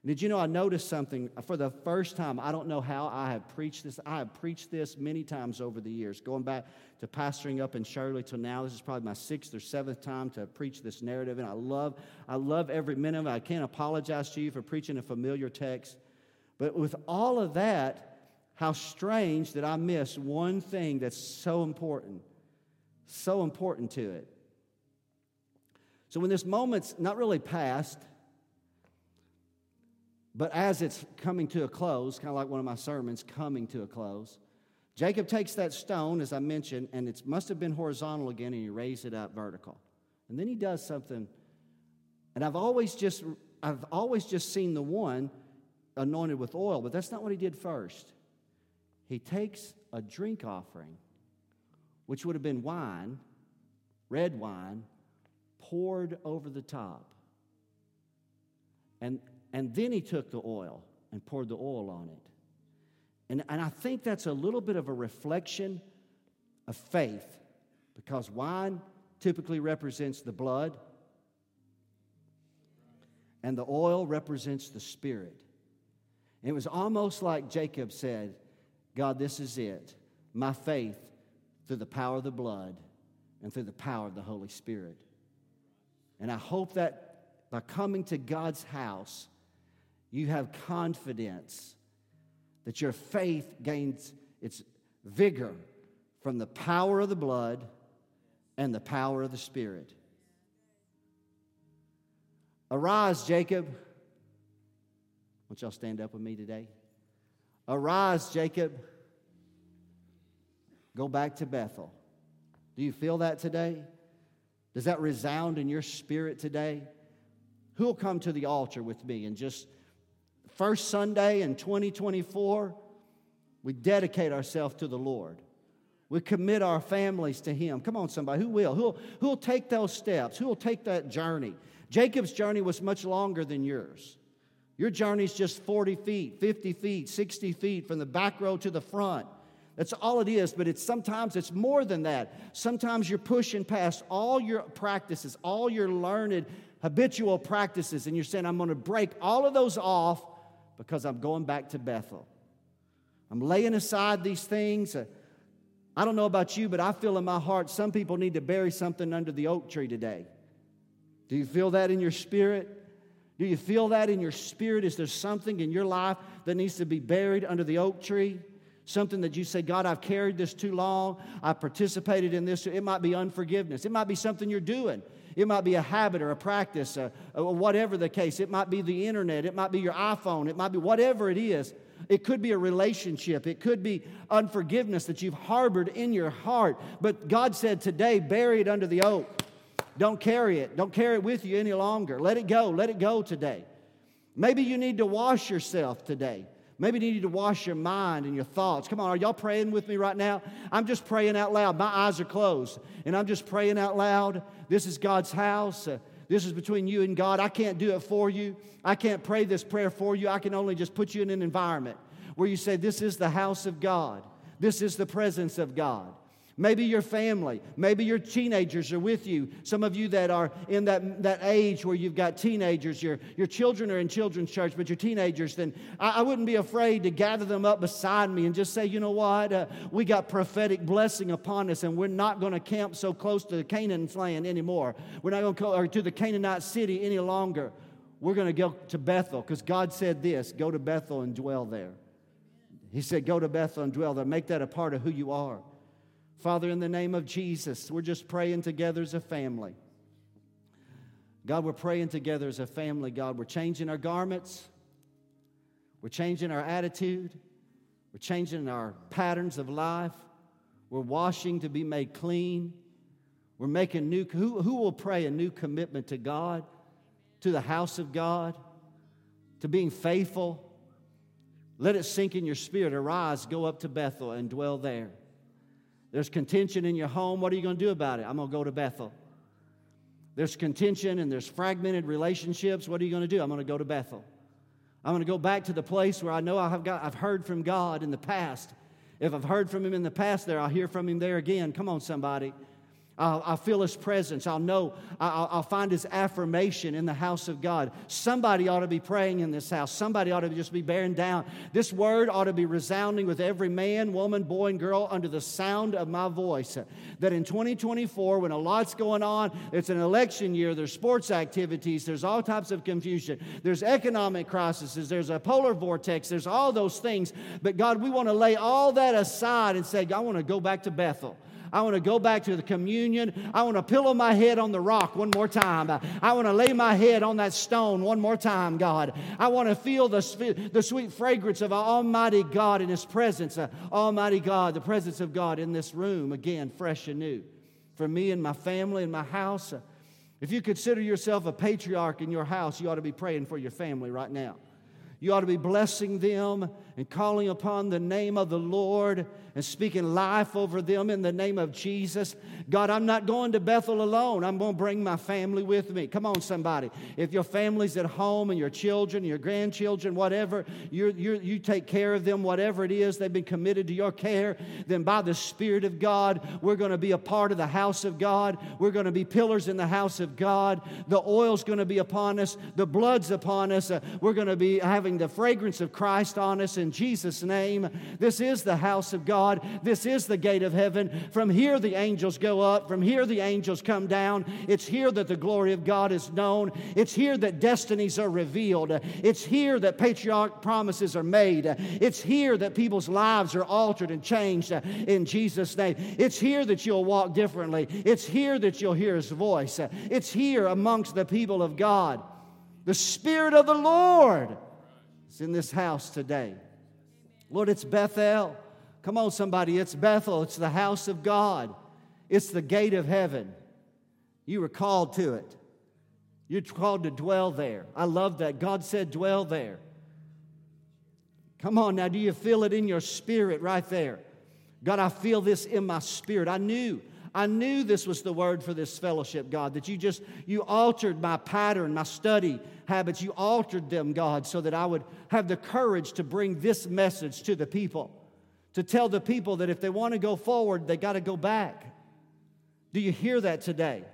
Did you know I noticed something for the first time? I don't know how I have preached this. I have preached this many times over the years, going back to pastoring up in Shirley till now. This is probably my sixth or seventh time to preach this narrative, and I love, I love every minute of it. I can't apologize to you for preaching a familiar text, but with all of that, how strange that I miss one thing that's so important, so important to it. So when this moment's not really past, but as it's coming to a close, kind of like one of my sermons, coming to a close, Jacob takes that stone, as I mentioned, and it must have been horizontal again, and he raised it up vertical. And then he does something, and I've always just I've always just seen the one anointed with oil, but that's not what he did first. He takes a drink offering, which would have been wine, red wine, poured over the top. And, and then he took the oil and poured the oil on it. And, and I think that's a little bit of a reflection of faith because wine typically represents the blood and the oil represents the spirit. It was almost like Jacob said, God, this is it. My faith through the power of the blood and through the power of the Holy Spirit. And I hope that by coming to God's house, you have confidence that your faith gains its vigor from the power of the blood and the power of the Spirit. Arise, Jacob. Won't y'all stand up with me today? Arise, Jacob. Go back to Bethel. Do you feel that today? Does that resound in your spirit today? Who will come to the altar with me and just first Sunday in 2024, we dedicate ourselves to the Lord. We commit our families to Him. Come on, somebody. Who will? Who'll, who'll take those steps? Who will take that journey? Jacob's journey was much longer than yours. Your journey is just 40 feet, 50 feet, 60 feet from the back row to the front. That's all it is, but it's sometimes it's more than that. Sometimes you're pushing past all your practices, all your learned habitual practices, and you're saying, I'm going to break all of those off because I'm going back to Bethel. I'm laying aside these things. Uh, I don't know about you, but I feel in my heart some people need to bury something under the oak tree today. Do you feel that in your spirit? Do you feel that in your spirit? Is there something in your life that needs to be buried under the oak tree? Something that you say, God, I've carried this too long. I've participated in this. It might be unforgiveness. It might be something you're doing. It might be a habit or a practice, or uh, uh, whatever the case. It might be the internet. It might be your iPhone. It might be whatever it is. It could be a relationship. It could be unforgiveness that you've harbored in your heart. But God said today, bury it under the oak. Don't carry it. Don't carry it with you any longer. Let it go. Let it go today. Maybe you need to wash yourself today. Maybe you need to wash your mind and your thoughts. Come on, are y'all praying with me right now? I'm just praying out loud. My eyes are closed, and I'm just praying out loud. This is God's house. Uh, This is between you and God. I can't do it for you. I can't pray this prayer for you. I can only just put you in an environment where you say, This is the house of God. This is the presence of God. Maybe your family, maybe your teenagers are with you. Some of you that are in that, that age where you've got teenagers, your, your children are in children's church, but your teenagers, then I, I wouldn't be afraid to gather them up beside me and just say, you know what, uh, we got prophetic blessing upon us, and we're not going to camp so close to the Canaan's land anymore. We're not going to go or to the Canaanite city any longer. We're going to go to Bethel because God said this go to Bethel and dwell there. He said, Go to Bethel and dwell there. Make that a part of who you are. Father, in the name of Jesus, we're just praying together as a family. God, we're praying together as a family. God, we're changing our garments, we're changing our attitude, we're changing our patterns of life, we're washing to be made clean. We're making new, who, who will pray a new commitment to God, to the house of God, to being faithful? Let it sink in your spirit. Arise, go up to Bethel and dwell there. There's contention in your home. What are you going to do about it? I'm going to go to Bethel. There's contention and there's fragmented relationships. What are you going to do? I'm going to go to Bethel. I'm going to go back to the place where I know I have got, I've heard from God in the past. If I've heard from Him in the past there, I'll hear from Him there again. Come on, somebody. I'll, I'll, feel His presence. I'll know, I'll, I'll, find His affirmation in the house of God. Somebody ought to be praying in this house. Somebody ought to just be bearing down. This word ought to be resounding with every man, woman, boy, and girl under the sound of my voice. That in 2024, when a lot's going on, it's an election year, there's sports activities, there's all types of confusion, there's economic crises, there's a polar vortex, there's all those things. But God, we want to lay all that aside and say, I want to go back to Bethel. I want to go back to the communion. I want to pillow my head on the rock one more time. I want to lay my head on that stone one more time, God. I want to feel the, the sweet fragrance of Almighty God in His presence. Uh, Almighty God, the presence of God in this room, again, fresh and new. For me and my family and my house. Uh, if you consider yourself a patriarch in your house, you ought to be praying for your family right now. You ought to be blessing them and calling upon the name of the Lord and speaking life over them in the name of Jesus. God, I'm not going to Bethel alone. I'm going to bring my family with me. Come on, somebody. If your family's at home and your children, your grandchildren, whatever, you you take care of them, whatever it is, they've been committed to your care, then by the Spirit of God, we're going to be a part of the house of God. We're going to be pillars in the house of God. The oil's going to be upon us, the blood's upon us. Uh, we're going to be having the fragrance of Christ on us in Jesus' name. This is the house of God. This is the gate of heaven. From here, the angels go up. From here, the angels come down. It's here that the glory of God is known. It's here that destinies are revealed. It's here that patriarch promises are made. It's here that people's lives are altered and changed in Jesus' name. It's here that you'll walk differently. It's here that you'll hear His voice. It's here amongst the people of God. The Spirit of the Lord is in this house today. Lord, it's Bethel. Come on, somebody. It's Bethel. It's the house of God. It's the gate of heaven. You were called to it. You're called to dwell there. I love that. God said, dwell there. Come on now, do you feel it in your spirit right there? God, I feel this in my spirit. I knew, I knew this was the word for this fellowship, God, that you just, you altered my pattern, my study habits. You altered them, God, so that I would have the courage to bring this message to the people to tell the people that if they want to go forward, they got to go back. Do you hear that today?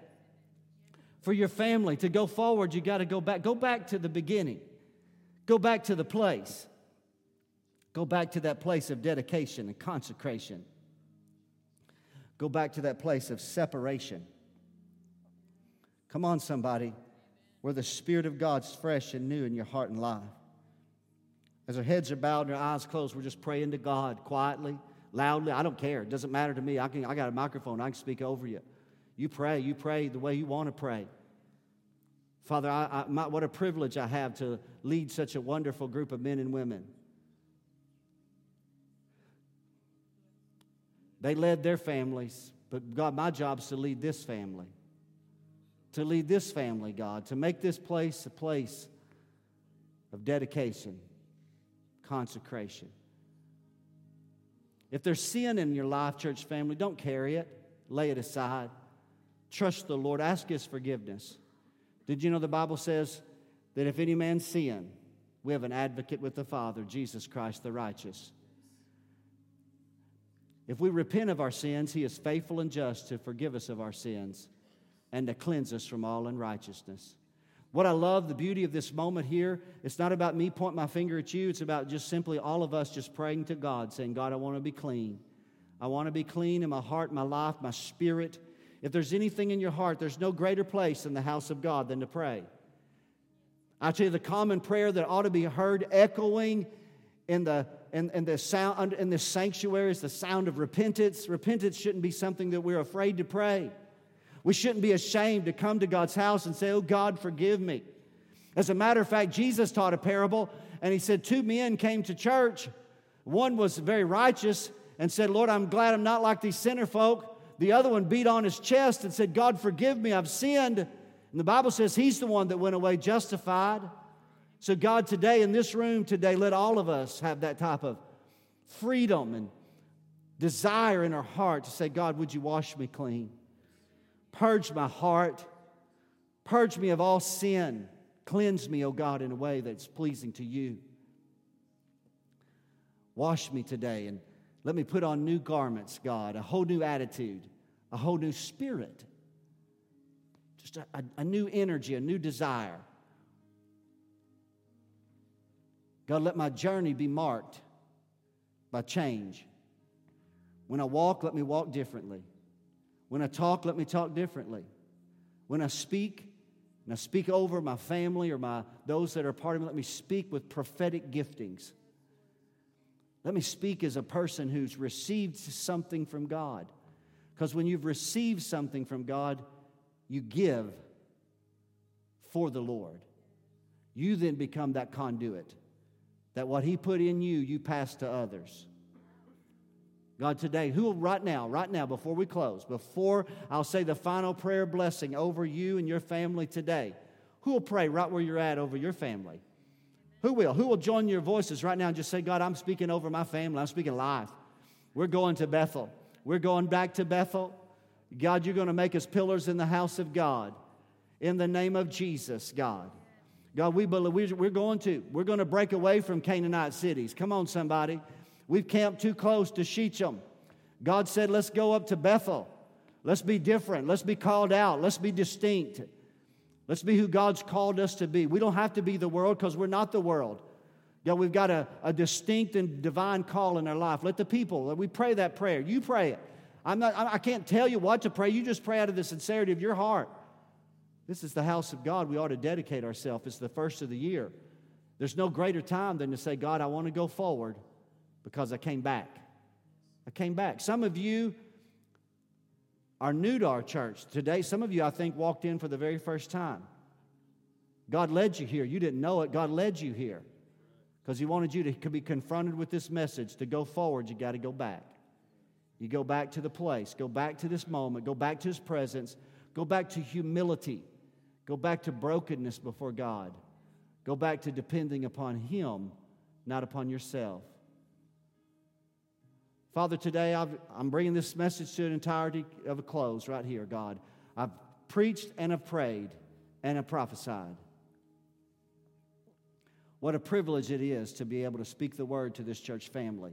For your family to go forward, you got to go back. Go back to the beginning. Go back to the place. Go back to that place of dedication and consecration. Go back to that place of separation. Come on, somebody, where the Spirit of God's fresh and new in your heart and life. As our heads are bowed and our eyes closed, we're just praying to God quietly, loudly. I don't care. It doesn't matter to me. I, can, I got a microphone. I can speak over you. You pray. You pray the way you want to pray. Father, I, I, my, what a privilege I have to lead such a wonderful group of men and women. They led their families, but God, my job is to lead this family. To lead this family, God, to make this place a place of dedication consecration. If there's sin in your life, church family, don't carry it, lay it aside. Trust the Lord, ask His forgiveness. Did you know the Bible says that if any man sin, we have an advocate with the Father, Jesus Christ the righteous. If we repent of our sins, he is faithful and just to forgive us of our sins and to cleanse us from all unrighteousness. What I love, the beauty of this moment here, it's not about me pointing my finger at you. It's about just simply all of us just praying to God, saying, God, I want to be clean. I want to be clean in my heart, my life, my spirit. If there's anything in your heart, there's no greater place in the house of God than to pray. I tell you, the common prayer that ought to be heard echoing in the in the sound in the sanctuary is the sound of repentance. Repentance shouldn't be something that we're afraid to pray. We shouldn't be ashamed to come to God's house and say, Oh God, forgive me. As a matter of fact, Jesus taught a parable, and he said, Two men came to church. One was very righteous and said, Lord, I'm glad I'm not like these sinner folk. The other one beat on his chest and said, God, forgive me, I've sinned. And the Bible says he's the one that went away justified. So, God, today in this room today, let all of us have that type of freedom and desire in our heart to say, God, would you wash me clean? Purge my heart. Purge me of all sin. Cleanse me, O oh God, in a way that's pleasing to you. Wash me today and let me put on new garments, God, a whole new attitude, a whole new spirit, just a, a, a new energy, a new desire. God, let my journey be marked by change. When I walk, let me walk differently. When I talk, let me talk differently. When I speak, and I speak over my family or my those that are part of me, let me speak with prophetic giftings. Let me speak as a person who's received something from God. Because when you've received something from God, you give for the Lord. You then become that conduit. That what He put in you, you pass to others. God, today, who will, right now, right now, before we close, before I'll say the final prayer blessing over you and your family today, who will pray right where you're at over your family? Who will? Who will join your voices right now and just say, God, I'm speaking over my family. I'm speaking life. We're going to Bethel. We're going back to Bethel. God, you're going to make us pillars in the house of God. In the name of Jesus, God. God, we believe we're going to. We're going to break away from Canaanite cities. Come on, somebody. We've camped too close to Shechem. God said, let's go up to Bethel. Let's be different. Let's be called out. Let's be distinct. Let's be who God's called us to be. We don't have to be the world because we're not the world. God, we've got a, a distinct and divine call in our life. Let the people, we pray that prayer. You pray it. I'm not, I can't tell you what to pray. You just pray out of the sincerity of your heart. This is the house of God. We ought to dedicate ourselves. It's the first of the year. There's no greater time than to say, God, I want to go forward because I came back. I came back. Some of you are new to our church today. Some of you, I think, walked in for the very first time. God led you here. You didn't know it. God led you here because He wanted you to be confronted with this message. To go forward, you got to go back. You go back to the place, go back to this moment, go back to His presence, go back to humility, go back to brokenness before God, go back to depending upon Him, not upon yourself. Father, today i am bringing this message to an entirety of a close right here, God. I've preached and I've prayed and I've prophesied. What a privilege it is to be able to speak the word to this church family,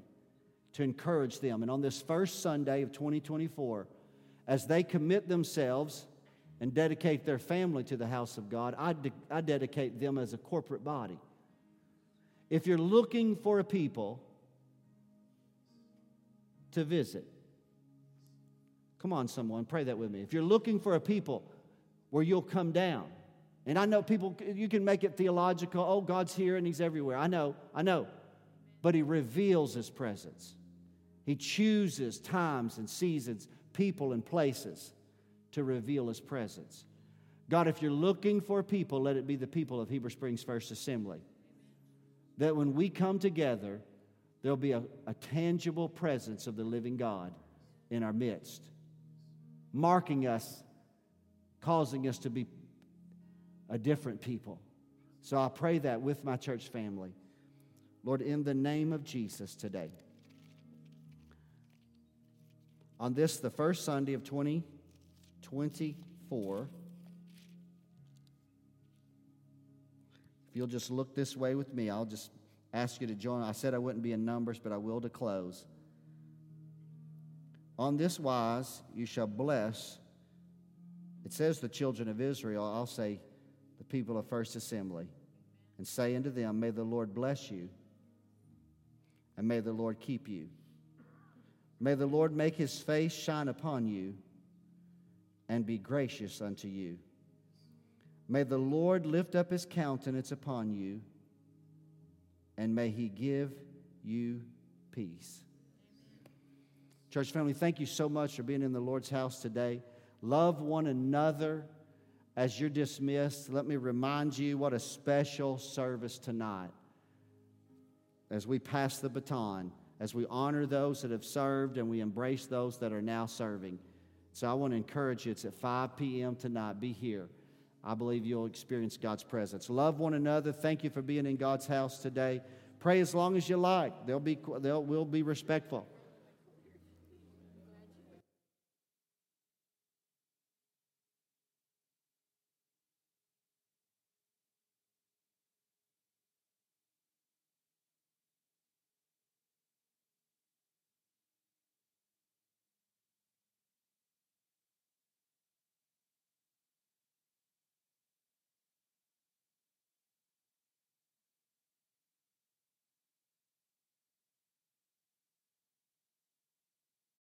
to encourage them. And on this first Sunday of 2024, as they commit themselves and dedicate their family to the house of God, I, de- I dedicate them as a corporate body. If you're looking for a people to visit. Come on, someone, pray that with me. If you're looking for a people where you'll come down, and I know people, you can make it theological. Oh, God's here and He's everywhere. I know, I know. But He reveals His presence. He chooses times and seasons, people and places to reveal His presence. God, if you're looking for people, let it be the people of Heber Springs First Assembly. That when we come together, there'll be a, a tangible presence of the living God in our midst, marking us, causing us to be a different people. So I pray that with my church family. Lord, in the name of Jesus today, on this, the first Sunday of 2024, If you'll just look this way with me, I'll just ask you to join. I said I wouldn't be in numbers, but I will to close. On this wise you shall bless. It says the children of Israel, I'll say the people of First Assembly, and say unto them, May the Lord bless you, and may the Lord keep you. May the Lord make his face shine upon you and be gracious unto you. May the Lord lift up his countenance upon you, and may he give you peace. Church family, thank you so much for being in the Lord's house today. Love one another as you're dismissed. Let me remind you what a special service tonight as we pass the baton, as we honor those that have served and we embrace those that are now serving. So I want to encourage you. It's at 5 p.m. tonight. Be here. I believe you'll experience God's presence. Love one another. Thank you for being in God's house today. Pray as long as you like. They'll be, they'll, we'll be respectful.